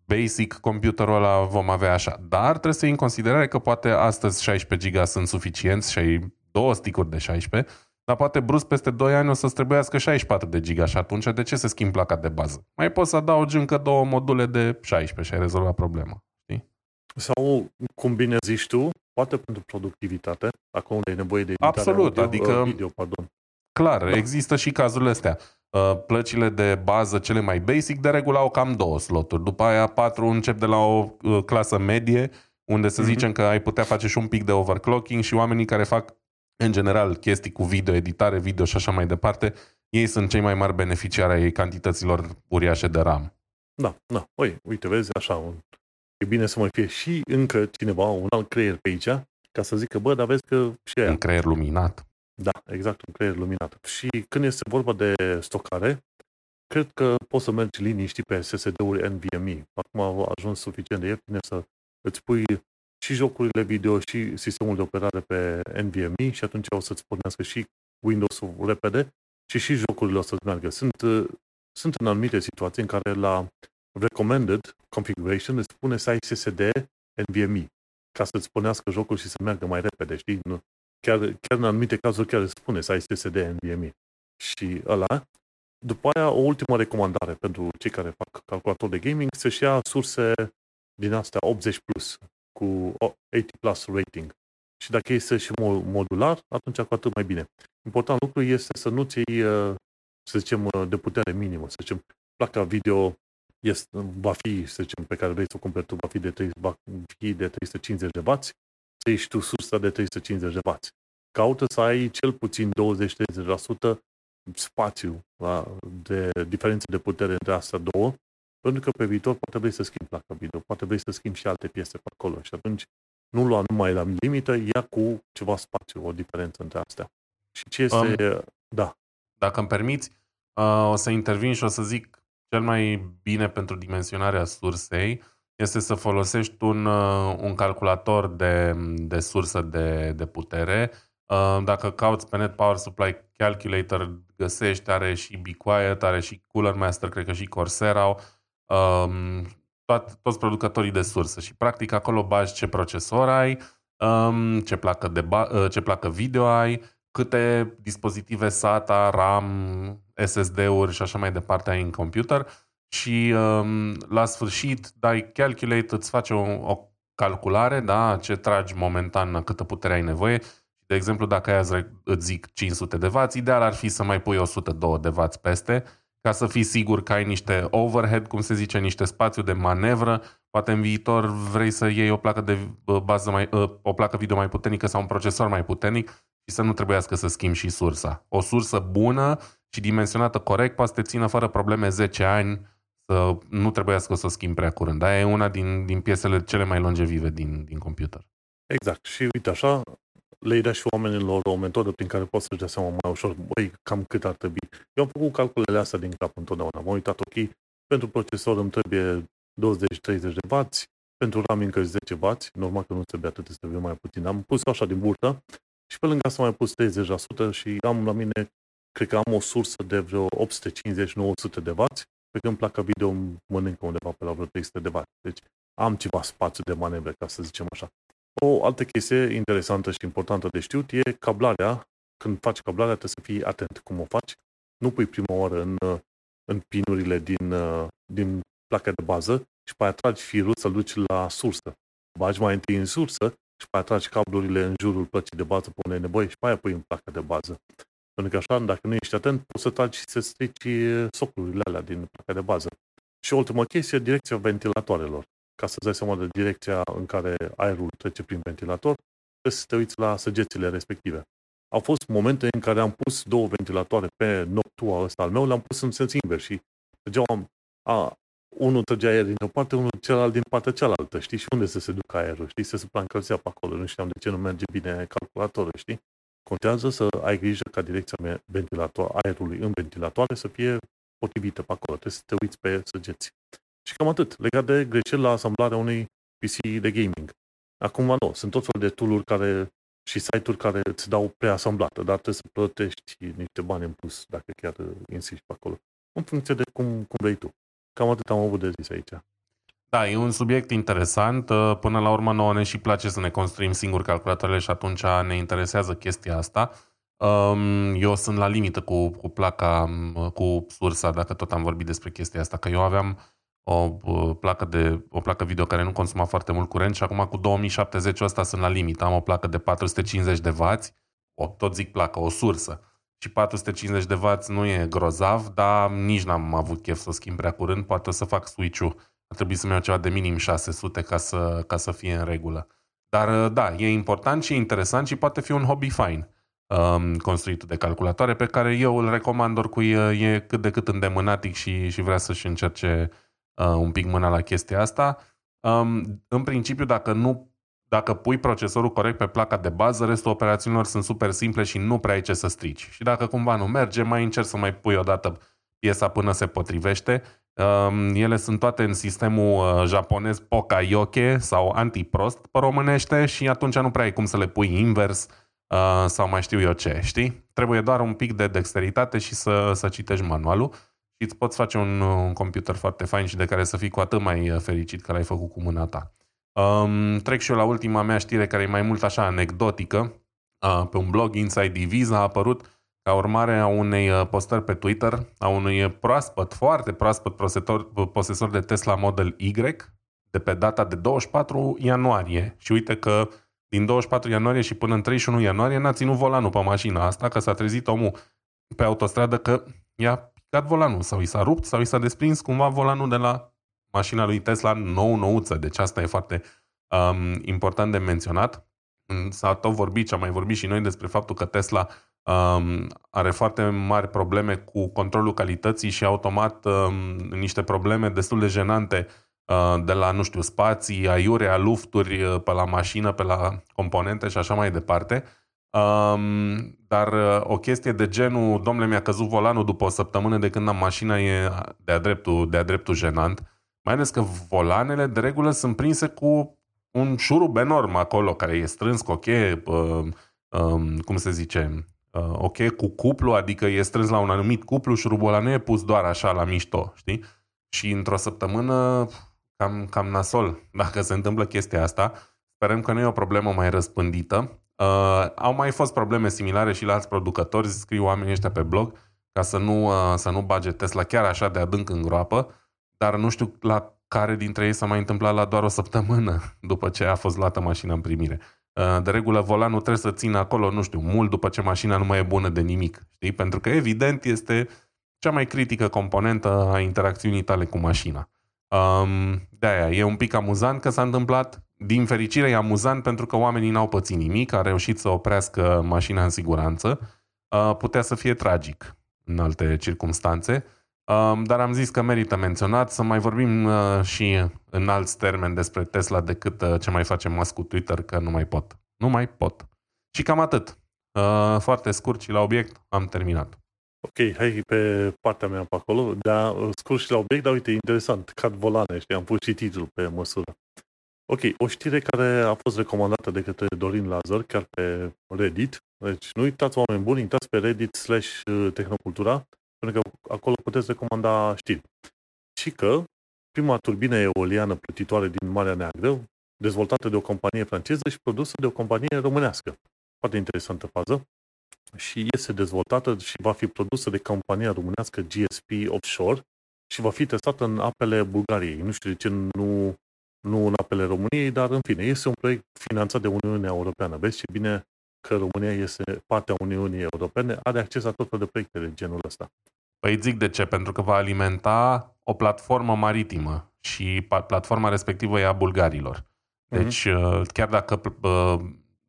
basic computerul ăla vom avea așa. Dar trebuie să iei în considerare că poate astăzi 16 GB sunt suficienți și ai două sticuri de 16, dar poate brusc peste 2 ani o să-ți trebuiască 64 de giga și atunci de ce se schimb placa de bază? Mai poți să adaugi încă două module de 16 și ai rezolvat problema. Știi? Sau, cum bine zici tu, poate pentru productivitate, acolo unde e nevoie de editare Absolut, audio, adică, video, pardon. Clar, da. există și cazurile astea. Uh, plăcile de bază cele mai basic de regulă au cam două sloturi. După aia patru încep de la o uh, clasă medie, unde să mm-hmm. zicem că ai putea face și un pic de overclocking și oamenii care fac în general chestii cu video, editare, video și așa mai departe, ei sunt cei mai mari beneficiari ai cantităților uriașe de RAM. Da, da. Oi, uite, vezi, așa, un... e bine să mai fie și încă cineva, un alt creier pe aici, ca să zică, bă, dar vezi că și aia. Un creier luminat. Da, exact, un creier luminat. Și când este vorba de stocare, cred că poți să mergi liniștit pe SSD-uri NVMe. Acum au ajuns suficient de ieftine să îți pui și jocurile video și sistemul de operare pe NVMe și atunci o să-ți pornească și Windows-ul repede și și jocurile o să-ți meargă. Sunt, sunt în anumite situații în care la recommended configuration îți spune să ai SSD NVMe ca să-ți pornească jocul și să meargă mai repede, știi? Nu, chiar, chiar în anumite cazuri chiar îți spune să ai SSD NVMe. Și ăla, după aia, o ultimă recomandare pentru cei care fac calculator de gaming, să-și ia surse din astea 80+, plus, cu 80 plus rating. Și dacă este și modular, atunci cu atât mai bine. Important lucru este să nu-ți iei, uh, să zicem, uh, de putere minimă. Să zicem, placa video este, va fi, să zicem, pe care vrei să o cumperi tu, va fi de, 3, va fi de 350 de W, să ieși tu sursa de 350 de W. Caută să ai cel puțin 20-30% spațiu la, de diferență de putere între astea două, pentru că pe viitor poate vrei să schimbi placa video, poate vrei să schimbi și alte piese pe acolo și atunci nu lua numai la limită, ia cu ceva spațiu, o diferență între astea. Și ce este... Um, da. Dacă îmi permiți, uh, o să intervin și o să zic cel mai bine pentru dimensionarea sursei este să folosești un, uh, un calculator de, de sursă de, de putere. Uh, dacă cauți pe Net Power Supply Calculator, găsești, are și Be Quiet, are și Cooler Master, cred că și Corsair au, um, toat, toți producătorii de sursă și practic acolo bagi ce procesor ai, um, ce, placă de ba- uh, ce placă video ai, câte dispozitive SATA, RAM, SSD-uri și așa mai departe ai în computer și um, la sfârșit dai calculate, îți face o, o calculare, da, ce tragi momentan, câtă putere ai nevoie. De exemplu, dacă azi îți zic 500 de W, ideal ar fi să mai pui 102 de W peste, ca să fii sigur că ai niște overhead, cum se zice, niște spațiu de manevră. Poate în viitor vrei să iei o placă de bază mai, o placă video mai puternică sau un procesor mai puternic și să nu trebuiască să schimbi și sursa. O sursă bună și dimensionată corect poate să te țină fără probleme 10 ani să nu trebuiască să o schimbi prea curând. Aia e una din, din piesele cele mai longevive din, din computer. Exact. Și uite așa, le dai și oamenilor o metodă prin care poți să-și dea seama mai ușor, băi, cam cât ar trebui. Eu am făcut calculele astea din cap întotdeauna. M-am uitat, ok, pentru procesor îmi trebuie 20-30 de W, pentru RAM încă 10 W, normal că nu trebuie atât, trebuie mai puțin. Am pus așa din burtă și pe lângă asta mai pus 30% și am la mine, cred că am o sursă de vreo 850-900 de W pe când placa video mănâncă undeva pe la vreo 300 de W. Deci am ceva spațiu de manevre, ca să zicem așa. O altă chestie interesantă și importantă de știut e cablarea. Când faci cablarea trebuie să fii atent cum o faci. Nu pui prima oară în, în pinurile din, din placa de bază și pe aia tragi firul să-l duci la sursă. Bagi mai întâi în sursă și pe aia tragi cablurile în jurul plăcii de bază pe unde e nevoie și pe aia pui în placa de bază. Pentru că așa, dacă nu ești atent, poți să tragi și să strici soclurile alea din placa de bază. Și o ultimă chestie, direcția ventilatoarelor. Ca să dai seama de direcția în care aerul trece prin ventilator, trebuie să te uiți la săgețile respective. Au fost momente în care am pus două ventilatoare pe Noctua ăsta al meu, le-am pus în sens invers și trăgeau, a, unul trăgea aer din o parte, unul celălalt din partea cealaltă, știi? Și unde să se ducă aerul, știi? Să se supraîncălzea pe acolo. Nu știam de ce nu merge bine calculatorul, știi? Contează să ai grijă ca direcția ventilator, aerului în ventilatoare să fie potrivită pe acolo. Trebuie să te uiți pe săgeți. Și cam atât. Legat de greșeli la asamblarea unui PC de gaming. Acum, nu, sunt tot fel de tool care și site-uri care îți dau preasamblată, dar trebuie să plătești niște bani în plus dacă chiar insisti pe acolo. În funcție de cum, cum vrei tu. Cam atât am avut de zis aici. Da, e un subiect interesant. Uh, până la urmă nouă ne și place să ne construim singur calculatoarele și atunci ne interesează chestia asta. Um, eu sunt la limită cu, cu placa, um, cu sursa, dacă tot am vorbit despre chestia asta, că eu aveam o placă, de, o placă video care nu consuma foarte mult curent și acum cu 2070 ăsta sunt la limită. Am o placă de 450 de W, o, tot zic placă, o sursă. Și 450 de W nu e grozav, dar nici n-am avut chef să o schimb prea curând. Poate o să fac switch-ul ar trebui să-mi iau ceva de minim 600 ca să, ca să fie în regulă. Dar uh, da, e important și e interesant și poate fi un hobby fine um, construit de calculatoare pe care eu îl recomand oricui uh, e cât de cât îndemânatic și, și vrea să-și încerce uh, un pic mâna la chestia asta. Um, în principiu, dacă nu dacă pui procesorul corect pe placa de bază, restul operațiunilor sunt super simple și nu prea ai ce să strici. Și dacă cumva nu merge, mai încerci să mai pui o dată piesa până se potrivește ele sunt toate în sistemul uh, japonez Pokayoke sau antiprost pe românește și atunci nu prea ai cum să le pui invers uh, sau mai știu eu ce, știi? Trebuie doar un pic de dexteritate și să, să citești manualul și îți poți face un, un computer foarte fain și de care să fii cu atât mai uh, fericit că l-ai făcut cu mâna ta. Um, trec și eu la ultima mea știre care e mai mult așa anecdotică. Uh, pe un blog Inside Divisa a apărut ca urmare a unei uh, postări pe Twitter a unui proaspăt, foarte proaspăt posesor, posesor de Tesla Model Y de pe data de 24 ianuarie. Și uite că din 24 ianuarie și până în 31 ianuarie n-a ținut volanul pe mașina asta, că s-a trezit omul pe autostradă că i-a picat volanul sau i s-a rupt sau i s-a desprins cumva volanul de la mașina lui Tesla nou-nouță. Deci asta e foarte um, important de menționat. S-a tot vorbit și am mai vorbit și noi despre faptul că Tesla um, are foarte mari probleme cu controlul calității și automat um, niște probleme destul de jenante uh, de la, nu știu, spații, aiurea, lufturi uh, pe la mașină, pe la componente și așa mai departe. Um, dar uh, o chestie de genul, domnule, mi-a căzut volanul după o săptămână de când am mașina e de-a dreptul, de-a dreptul jenant. Mai ales că volanele de regulă sunt prinse cu un șurub enorm acolo, care e strâns cu o cheie, uh, uh, cum se zice, uh, ok, cu cuplu, adică e strâns la un anumit cuplu, șurubul ăla nu e pus doar așa la mișto, știi? Și într-o săptămână cam, cam nasol dacă se întâmplă chestia asta. Sperăm că nu e o problemă mai răspândită. Uh, au mai fost probleme similare și la alți producători, scriu oamenii ăștia pe blog, ca să nu, uh, să nu bage Tesla chiar așa de adânc în groapă, dar nu știu la care dintre ei s-a mai întâmplat la doar o săptămână după ce a fost luată mașina în primire. Uh, de regulă, volanul trebuie să țină acolo, nu știu, mult după ce mașina nu mai e bună de nimic. Știi? Pentru că, evident, este cea mai critică componentă a interacțiunii tale cu mașina. Um, de-aia, e un pic amuzant că s-a întâmplat. Din fericire e amuzant pentru că oamenii n-au pățit nimic, a reușit să oprească mașina în siguranță. Uh, putea să fie tragic în alte circunstanțe, um, dar am zis că merită menționat să mai vorbim uh, și în alți termeni despre Tesla decât uh, ce mai face Musk cu Twitter, că nu mai pot. Nu mai pot. Și cam atât. Uh, foarte scurt și la obiect am terminat. Ok, hai pe partea mea pe acolo, dar uh, scurt și la obiect, dar uite, interesant, cad volane, știi, am pus și titlul pe măsură. Ok, o știre care a fost recomandată de către Dorin Lazar, chiar pe Reddit. Deci nu uitați, oameni buni, intrați pe Reddit slash uh, Tehnocultura, pentru că acolo puteți recomanda știri. Și că prima turbină eoliană plutitoare din Marea Neagră, dezvoltată de o companie franceză și produsă de o companie românească. Foarte interesantă fază și este dezvoltată și va fi produsă de compania românească GSP Offshore și va fi testată în apele Bulgariei. Nu știu de ce nu, nu în apele României, dar în fine, este un proiect finanțat de Uniunea Europeană. Vezi ce bine că România este partea Uniunii Europene, are acces la tot felul de proiecte de genul ăsta. Păi zic de ce, pentru că va alimenta o platformă maritimă și platforma respectivă e a bulgarilor. Mhm. Deci, mm-hmm. chiar dacă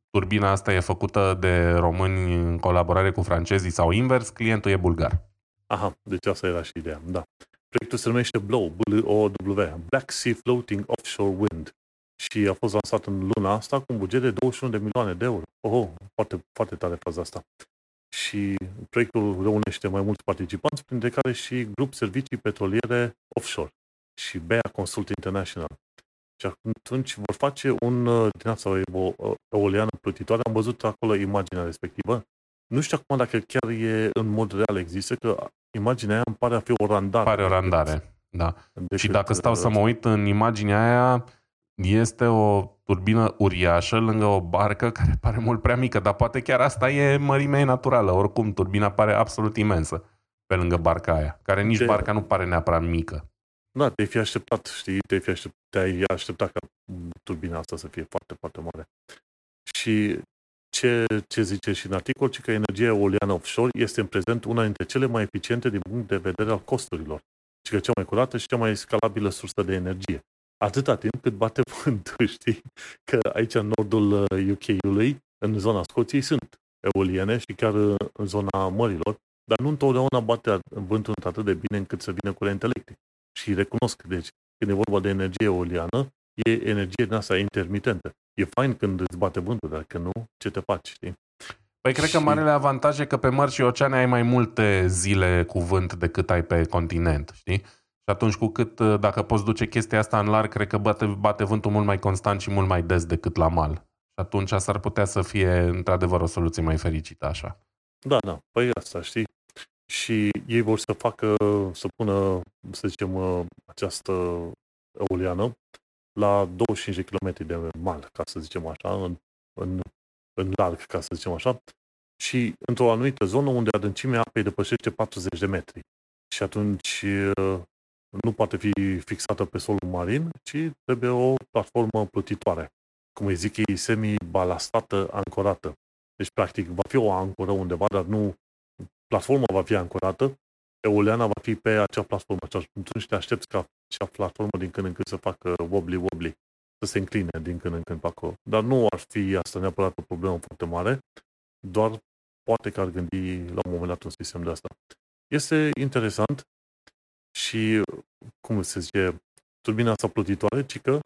turbina asta e făcută de români în colaborare cu francezii sau invers, clientul e bulgar. Aha, deci asta era și ideea, da. Proiectul se numește BLOW, B-L-O-W, Black Sea Floating Offshore Wind și a fost lansat în luna asta cu un buget de 21 de milioane de euro. Oh, foarte, foarte tare faza asta. Și proiectul reunește mai mulți participanți, printre care și grup servicii petroliere offshore și Bea Consult International. Și atunci vor face un, uh, din asta, o eoliană plutitoare. Am văzut acolo imaginea respectivă. Nu știu acum dacă chiar e în mod real există, că imaginea aia îmi pare a fi o randare. Pare o randare, da. Decât, și dacă stau să mă uit în imaginea aia, este o turbină uriașă lângă o barcă care pare mult prea mică, dar poate chiar asta e mărimea naturală. Oricum, turbina pare absolut imensă pe lângă barca aia, care nici de... barca nu pare neapărat mică. Da, te-ai fi așteptat, știi, te-ai, fi așteptat, te-ai așteptat ca turbina asta să fie foarte, foarte mare. Și ce, ce zice și în articol, ci că energia eoliană offshore este în prezent una dintre cele mai eficiente din punct de vedere al costurilor. Și că cea mai curată și cea mai scalabilă sursă de energie. Atâta timp cât bate vântul, știi? Că aici, în nordul UK-ului, uh, în zona Scoției, sunt eoliene și chiar uh, în zona mărilor, dar nu întotdeauna bate vântul atât de bine încât să vină curent electric și recunosc, deci, când e vorba de energie eoliană, e energie din asta intermitentă. E fain când îți bate vântul, dacă nu, ce te faci, știi? Păi cred și... că marele avantaj e că pe mări și oceane ai mai multe zile cu vânt decât ai pe continent, știi? Și atunci cu cât, dacă poți duce chestia asta în larg, cred că bate, bate vântul mult mai constant și mult mai des decât la mal. Și atunci s-ar putea să fie, într-adevăr, o soluție mai fericită așa. Da, da. Păi asta, știi? și ei vor să facă, să pună, să zicem, uh, această eoliană la 25 de km de mal, ca să zicem așa, în, în, în larg, ca să zicem așa, și într-o anumită zonă unde adâncimea apei depășește 40 de metri. Și atunci uh, nu poate fi fixată pe solul marin, ci trebuie o platformă plutitoare. Cum îi zic ei, semi-balastată, ancorată. Deci, practic, va fi o ancoră undeva, dar nu platforma va fi ancorată, Euleana va fi pe acea platformă și atunci te aștepți ca acea platformă din când în când să facă wobbly-wobbly, să se încline din când în când pe acolo. Dar nu ar fi asta neapărat o problemă foarte mare, doar poate că ar gândi la un moment dat un sistem de asta. Este interesant și, cum se zice, turbina asta plutitoare, ci că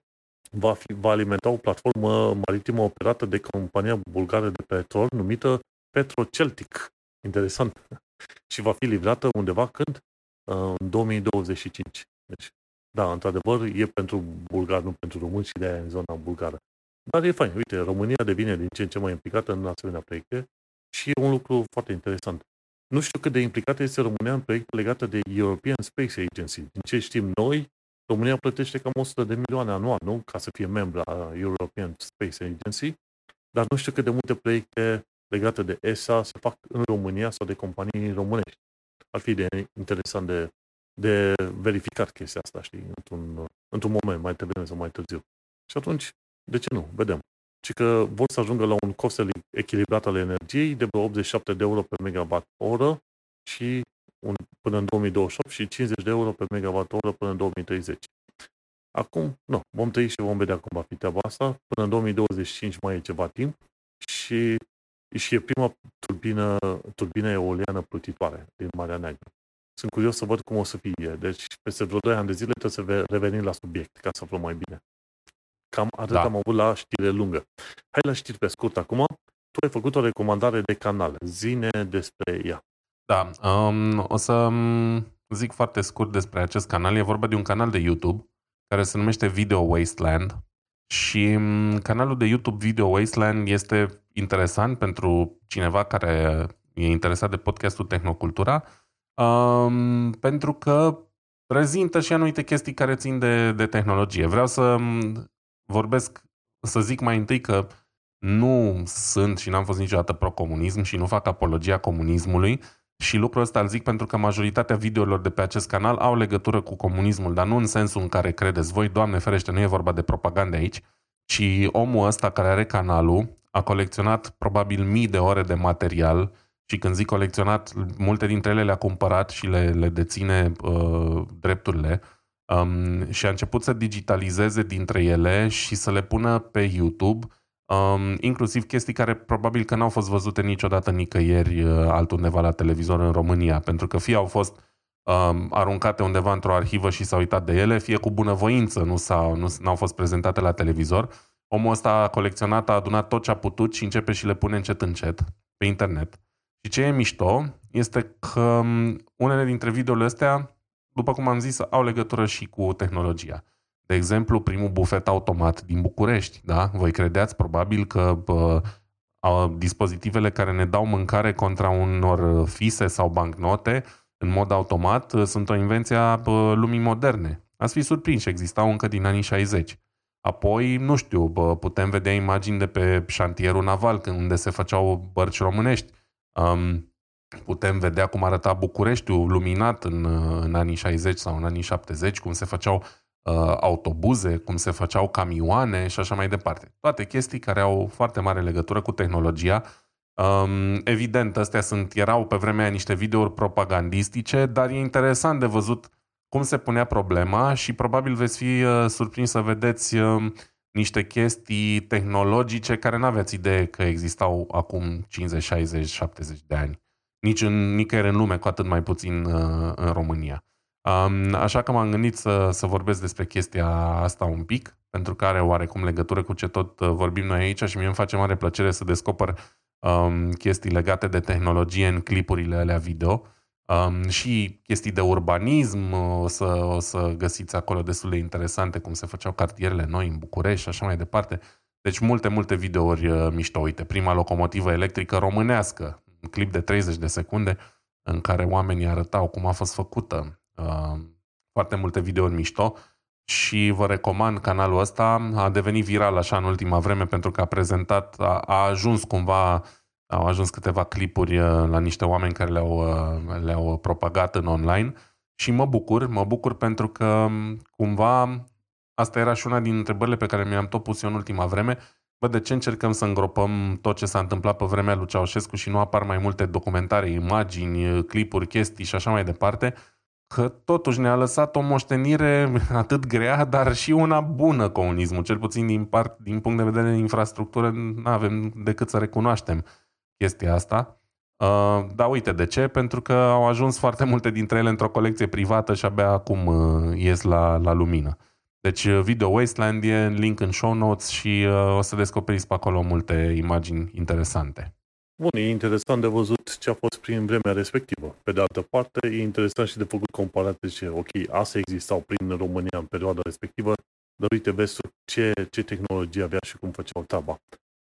va, fi, va alimenta o platformă maritimă operată de compania bulgară de petrol numită Petroceltic. Interesant. Și va fi livrată undeva când? Uh, în 2025. Deci, da, într-adevăr, e pentru bulgar, nu pentru români și de aia în zona bulgară. Dar e fain. Uite, România devine din ce în ce mai implicată în asemenea proiecte Și e un lucru foarte interesant. Nu știu cât de implicată este România în proiecte legate de European Space Agency. Din ce știm noi, România plătește cam 100 de milioane anual, nu? Ca să fie membru a European Space Agency. Dar nu știu cât de multe proiecte legate de ESA se fac în România sau de companii românești. Ar fi de interesant de, de verificat chestia asta, știi, într-un, într-un moment, mai devreme sau mai târziu. Și atunci, de ce nu? Vedem. Și că vor să ajungă la un cost echilibrat al energiei de 87 de euro pe megawatt oră și un, până în 2028 și 50 de euro pe megawatt oră până în 2030. Acum, nu, vom trăi și vom vedea cum va fi treaba asta. Până în 2025 mai e ceva timp și, și e prima turbină, turbină eoliană plutitoare din Marea Neagră. Sunt curios să văd cum o să fie. Deci, peste vreo 2 ani de zile trebuie să revenim la subiect, ca să aflăm mai bine. Cam atât da. am avut la știre lungă. Hai la știri pe scurt acum. Tu ai făcut o recomandare de canal. Zine despre ea. Da, um, o să zic foarte scurt despre acest canal. E vorba de un canal de YouTube care se numește Video Wasteland și canalul de YouTube Video Wasteland este interesant pentru cineva care e interesat de podcastul Tehnocultura um, pentru că prezintă și anumite chestii care țin de, de tehnologie. Vreau să vorbesc, să zic mai întâi că nu sunt și n-am fost niciodată pro-comunism și nu fac apologia comunismului și lucrul ăsta îl zic pentru că majoritatea videolor de pe acest canal au legătură cu comunismul, dar nu în sensul în care credeți voi, Doamne ferește, nu e vorba de propagandă aici, ci omul ăsta care are canalul a colecționat probabil mii de ore de material și când zic colecționat, multe dintre ele le-a cumpărat și le, le deține uh, drepturile um, și a început să digitalizeze dintre ele și să le pună pe YouTube, um, inclusiv chestii care probabil că n-au fost văzute niciodată nicăieri uh, altundeva la televizor în România, pentru că fie au fost um, aruncate undeva într-o arhivă și s-au uitat de ele, fie cu bunăvoință nu, s-au, nu n-au fost prezentate la televizor. Omul ăsta a colecționat, a adunat tot ce a putut și începe și le pune încet încet pe internet. Și ce e mișto este că um, unele dintre videourile astea după cum am zis, au legătură și cu tehnologia. De exemplu, primul bufet automat din București, da? Voi credeați probabil că bă, dispozitivele care ne dau mâncare contra unor fise sau bancnote în mod automat sunt o invenție a lumii moderne. Ați fi surprins, existau încă din anii 60. Apoi, nu știu, bă, putem vedea imagini de pe șantierul naval, unde se făceau bărci românești. Um, putem vedea cum arăta Bucureștiul luminat în, în anii 60 sau în anii 70, cum se făceau uh, autobuze, cum se făceau camioane și așa mai departe. Toate chestii care au foarte mare legătură cu tehnologia. Um, evident, astea sunt, erau pe vremea niște videouri propagandistice, dar e interesant de văzut cum se punea problema și probabil veți fi uh, surprins să vedeți uh, niște chestii tehnologice care nu aveați idee că existau acum 50, 60, 70 de ani nici în nicăieri în lume, cu atât mai puțin uh, în România. Um, așa că m-am gândit să, să vorbesc despre chestia asta un pic, pentru că are oarecum legătură cu ce tot uh, vorbim noi aici și mie îmi face mare plăcere să descoper um, chestii legate de tehnologie în clipurile alea video um, și chestii de urbanism, o să, o să găsiți acolo destul de interesante cum se făceau cartierele noi în București și așa mai departe. Deci multe, multe videouri uh, mișto. Uite, prima locomotivă electrică românească, un clip de 30 de secunde în care oamenii arătau cum a fost făcută. Uh, foarte multe videouri mișto și vă recomand canalul ăsta. A devenit viral așa în ultima vreme pentru că a prezentat, a, a ajuns cumva, au ajuns câteva clipuri uh, la niște oameni care le-au, uh, le-au propagat în online și mă bucur, mă bucur pentru că um, cumva asta era și una din întrebările pe care mi-am tot pus eu în ultima vreme, Bă, de ce încercăm să îngropăm tot ce s-a întâmplat pe vremea lui Ceaușescu și nu apar mai multe documentare, imagini, clipuri, chestii și așa mai departe? Că totuși ne-a lăsat o moștenire atât grea, dar și una bună comunismul, cel puțin din, part, din punct de vedere de infrastructură, nu avem decât să recunoaștem chestia asta. Uh, da, uite de ce? Pentru că au ajuns foarte multe dintre ele într-o colecție privată și abia acum uh, ies la, la lumină. Deci uh, Video Wasteland e link în show notes și uh, o să descoperiți pe acolo multe imagini interesante. Bun, e interesant de văzut ce a fost prin vremea respectivă. Pe de altă parte, e interesant și de făcut comparație ce, ok, astea existau prin România în perioada respectivă, dar uite, vezi ce, ce tehnologie avea și cum făceau treaba.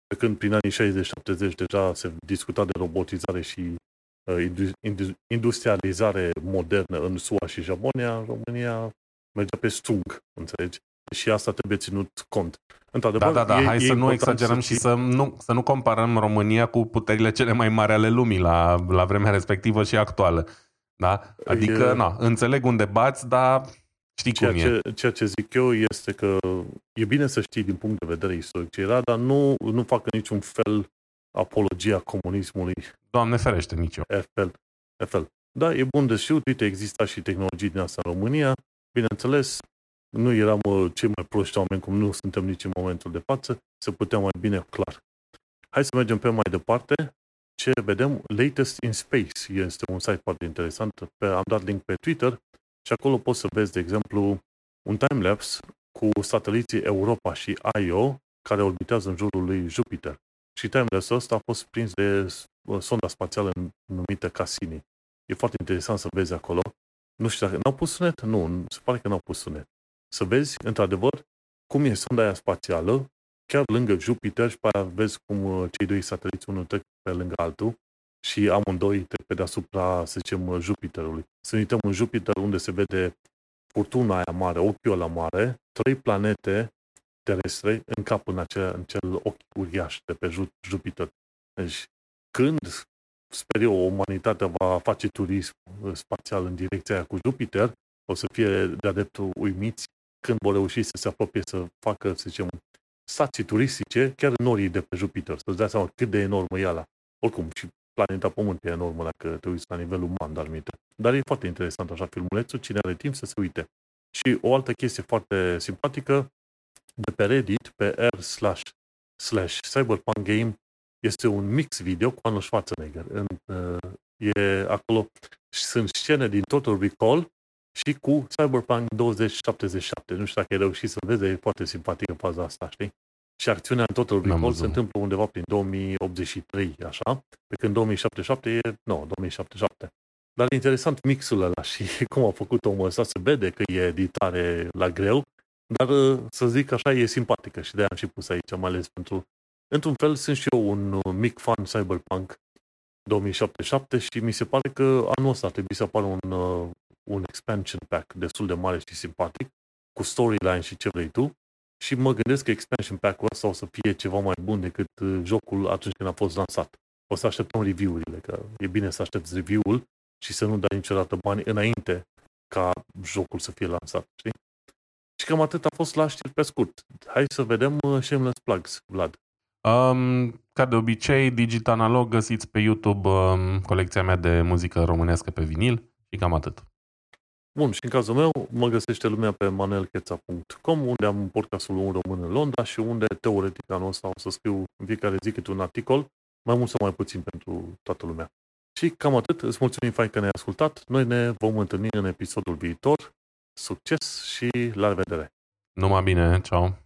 Pe când prin anii 60-70 deja se discuta de robotizare și uh, industrializare modernă în SUA și Japonia, în România mergea pe stung, înțelegi? Și asta trebuie ținut cont. Într-adevăr, da, da, da, e, hai e să nu exagerăm să și să nu, să nu comparăm România cu puterile cele mai mari ale lumii la, la vremea respectivă și actuală. Da? Adică, e... na, înțeleg unde bați, dar știi ceea cum ce, e. Ceea ce zic eu este că e bine să știi din punct de vedere istoric ce era, dar nu, nu facă niciun fel apologia comunismului. Doamne ferește, nici eu. FL. FL. Da, e bun de știut, uite, exista și tehnologii din asta în România. Bineînțeles, nu eram uh, cei mai proști oameni, cum nu suntem nici în momentul de față, să putem mai bine clar. Hai să mergem pe mai departe. Ce vedem? Latest in Space este un site foarte interesant. Pe, am dat link pe Twitter și acolo poți să vezi, de exemplu, un timelapse cu sateliții Europa și Io care orbitează în jurul lui Jupiter. Și timelapse-ul ăsta a fost prins de uh, sonda spațială numită Cassini. E foarte interesant să vezi acolo. Nu știu dacă n-au pus sunet? Nu, se pare că n-au pus sunet să vezi, într-adevăr, cum e sonda aia spațială, chiar lângă Jupiter și pe aia vezi cum uh, cei doi sateliți, unul trec pe lângă altul și amândoi trec pe deasupra, să zicem, uh, Jupiterului. Să uităm în Jupiter unde se vede furtuna aia mare, ochiul ăla mare, trei planete terestre în cap în acel, în cel ochi uriaș de pe Jupiter. Deci, când, sper eu, umanitatea va face turism uh, spațial în direcția aia cu Jupiter, o să fie de-a dreptul uimiți când vor reuși să se apropie să facă, să zicem, stații turistice chiar în norii de pe Jupiter, să-ți dai seama cât de enormă e ala. Oricum, și planeta Pământ e enormă dacă te uiți la nivel uman, dar minte. Dar e foarte interesant așa filmulețul, cine are timp să se uite. Și o altă chestie foarte simpatică, de pe Reddit, pe r slash, slash cyberpunk game, este un mix video cu Arnold Schwarzenegger. În, uh, e acolo și sunt scene din Total Recall și cu Cyberpunk 2077. Nu știu dacă ai reușit să vezi, e foarte simpatică faza asta, știi? Și acțiunea în Total Recall se întâmplă undeva prin 2083, așa, pe când 2077 e, nu, 2077. Dar e interesant mixul ăla și cum a făcut omul ăsta, se vede că e editare la greu, dar să zic așa, e simpatică și de-aia am și pus aici, mai ales pentru... Într-un fel sunt și eu un mic fan Cyberpunk 2077 și mi se pare că anul ăsta ar trebui să apară un, un expansion pack destul de mare și simpatic, cu storyline și ce vrei tu, și mă gândesc că expansion pack-ul ăsta o să fie ceva mai bun decât uh, jocul atunci când a fost lansat. O să așteptăm review-urile, că e bine să aștepți review-ul și să nu dai niciodată bani înainte ca jocul să fie lansat, știi? Și cam atât a fost la știri pe scurt. Hai să vedem uh, Shameless Plugs, Vlad. Um, ca de obicei, Digital Analog găsiți pe YouTube um, colecția mea de muzică românească pe vinil și cam atât. Bun, și în cazul meu mă găsește lumea pe manelcheța.com, unde am podcastul Un Român în Londra și unde, teoretic, anul ăsta o să scriu în fiecare zi câte un articol, mai mult sau mai puțin pentru toată lumea. Și cam atât, îți mulțumim fain că ne-ai ascultat, noi ne vom întâlni în episodul viitor, succes și la revedere! Numai bine, ceau!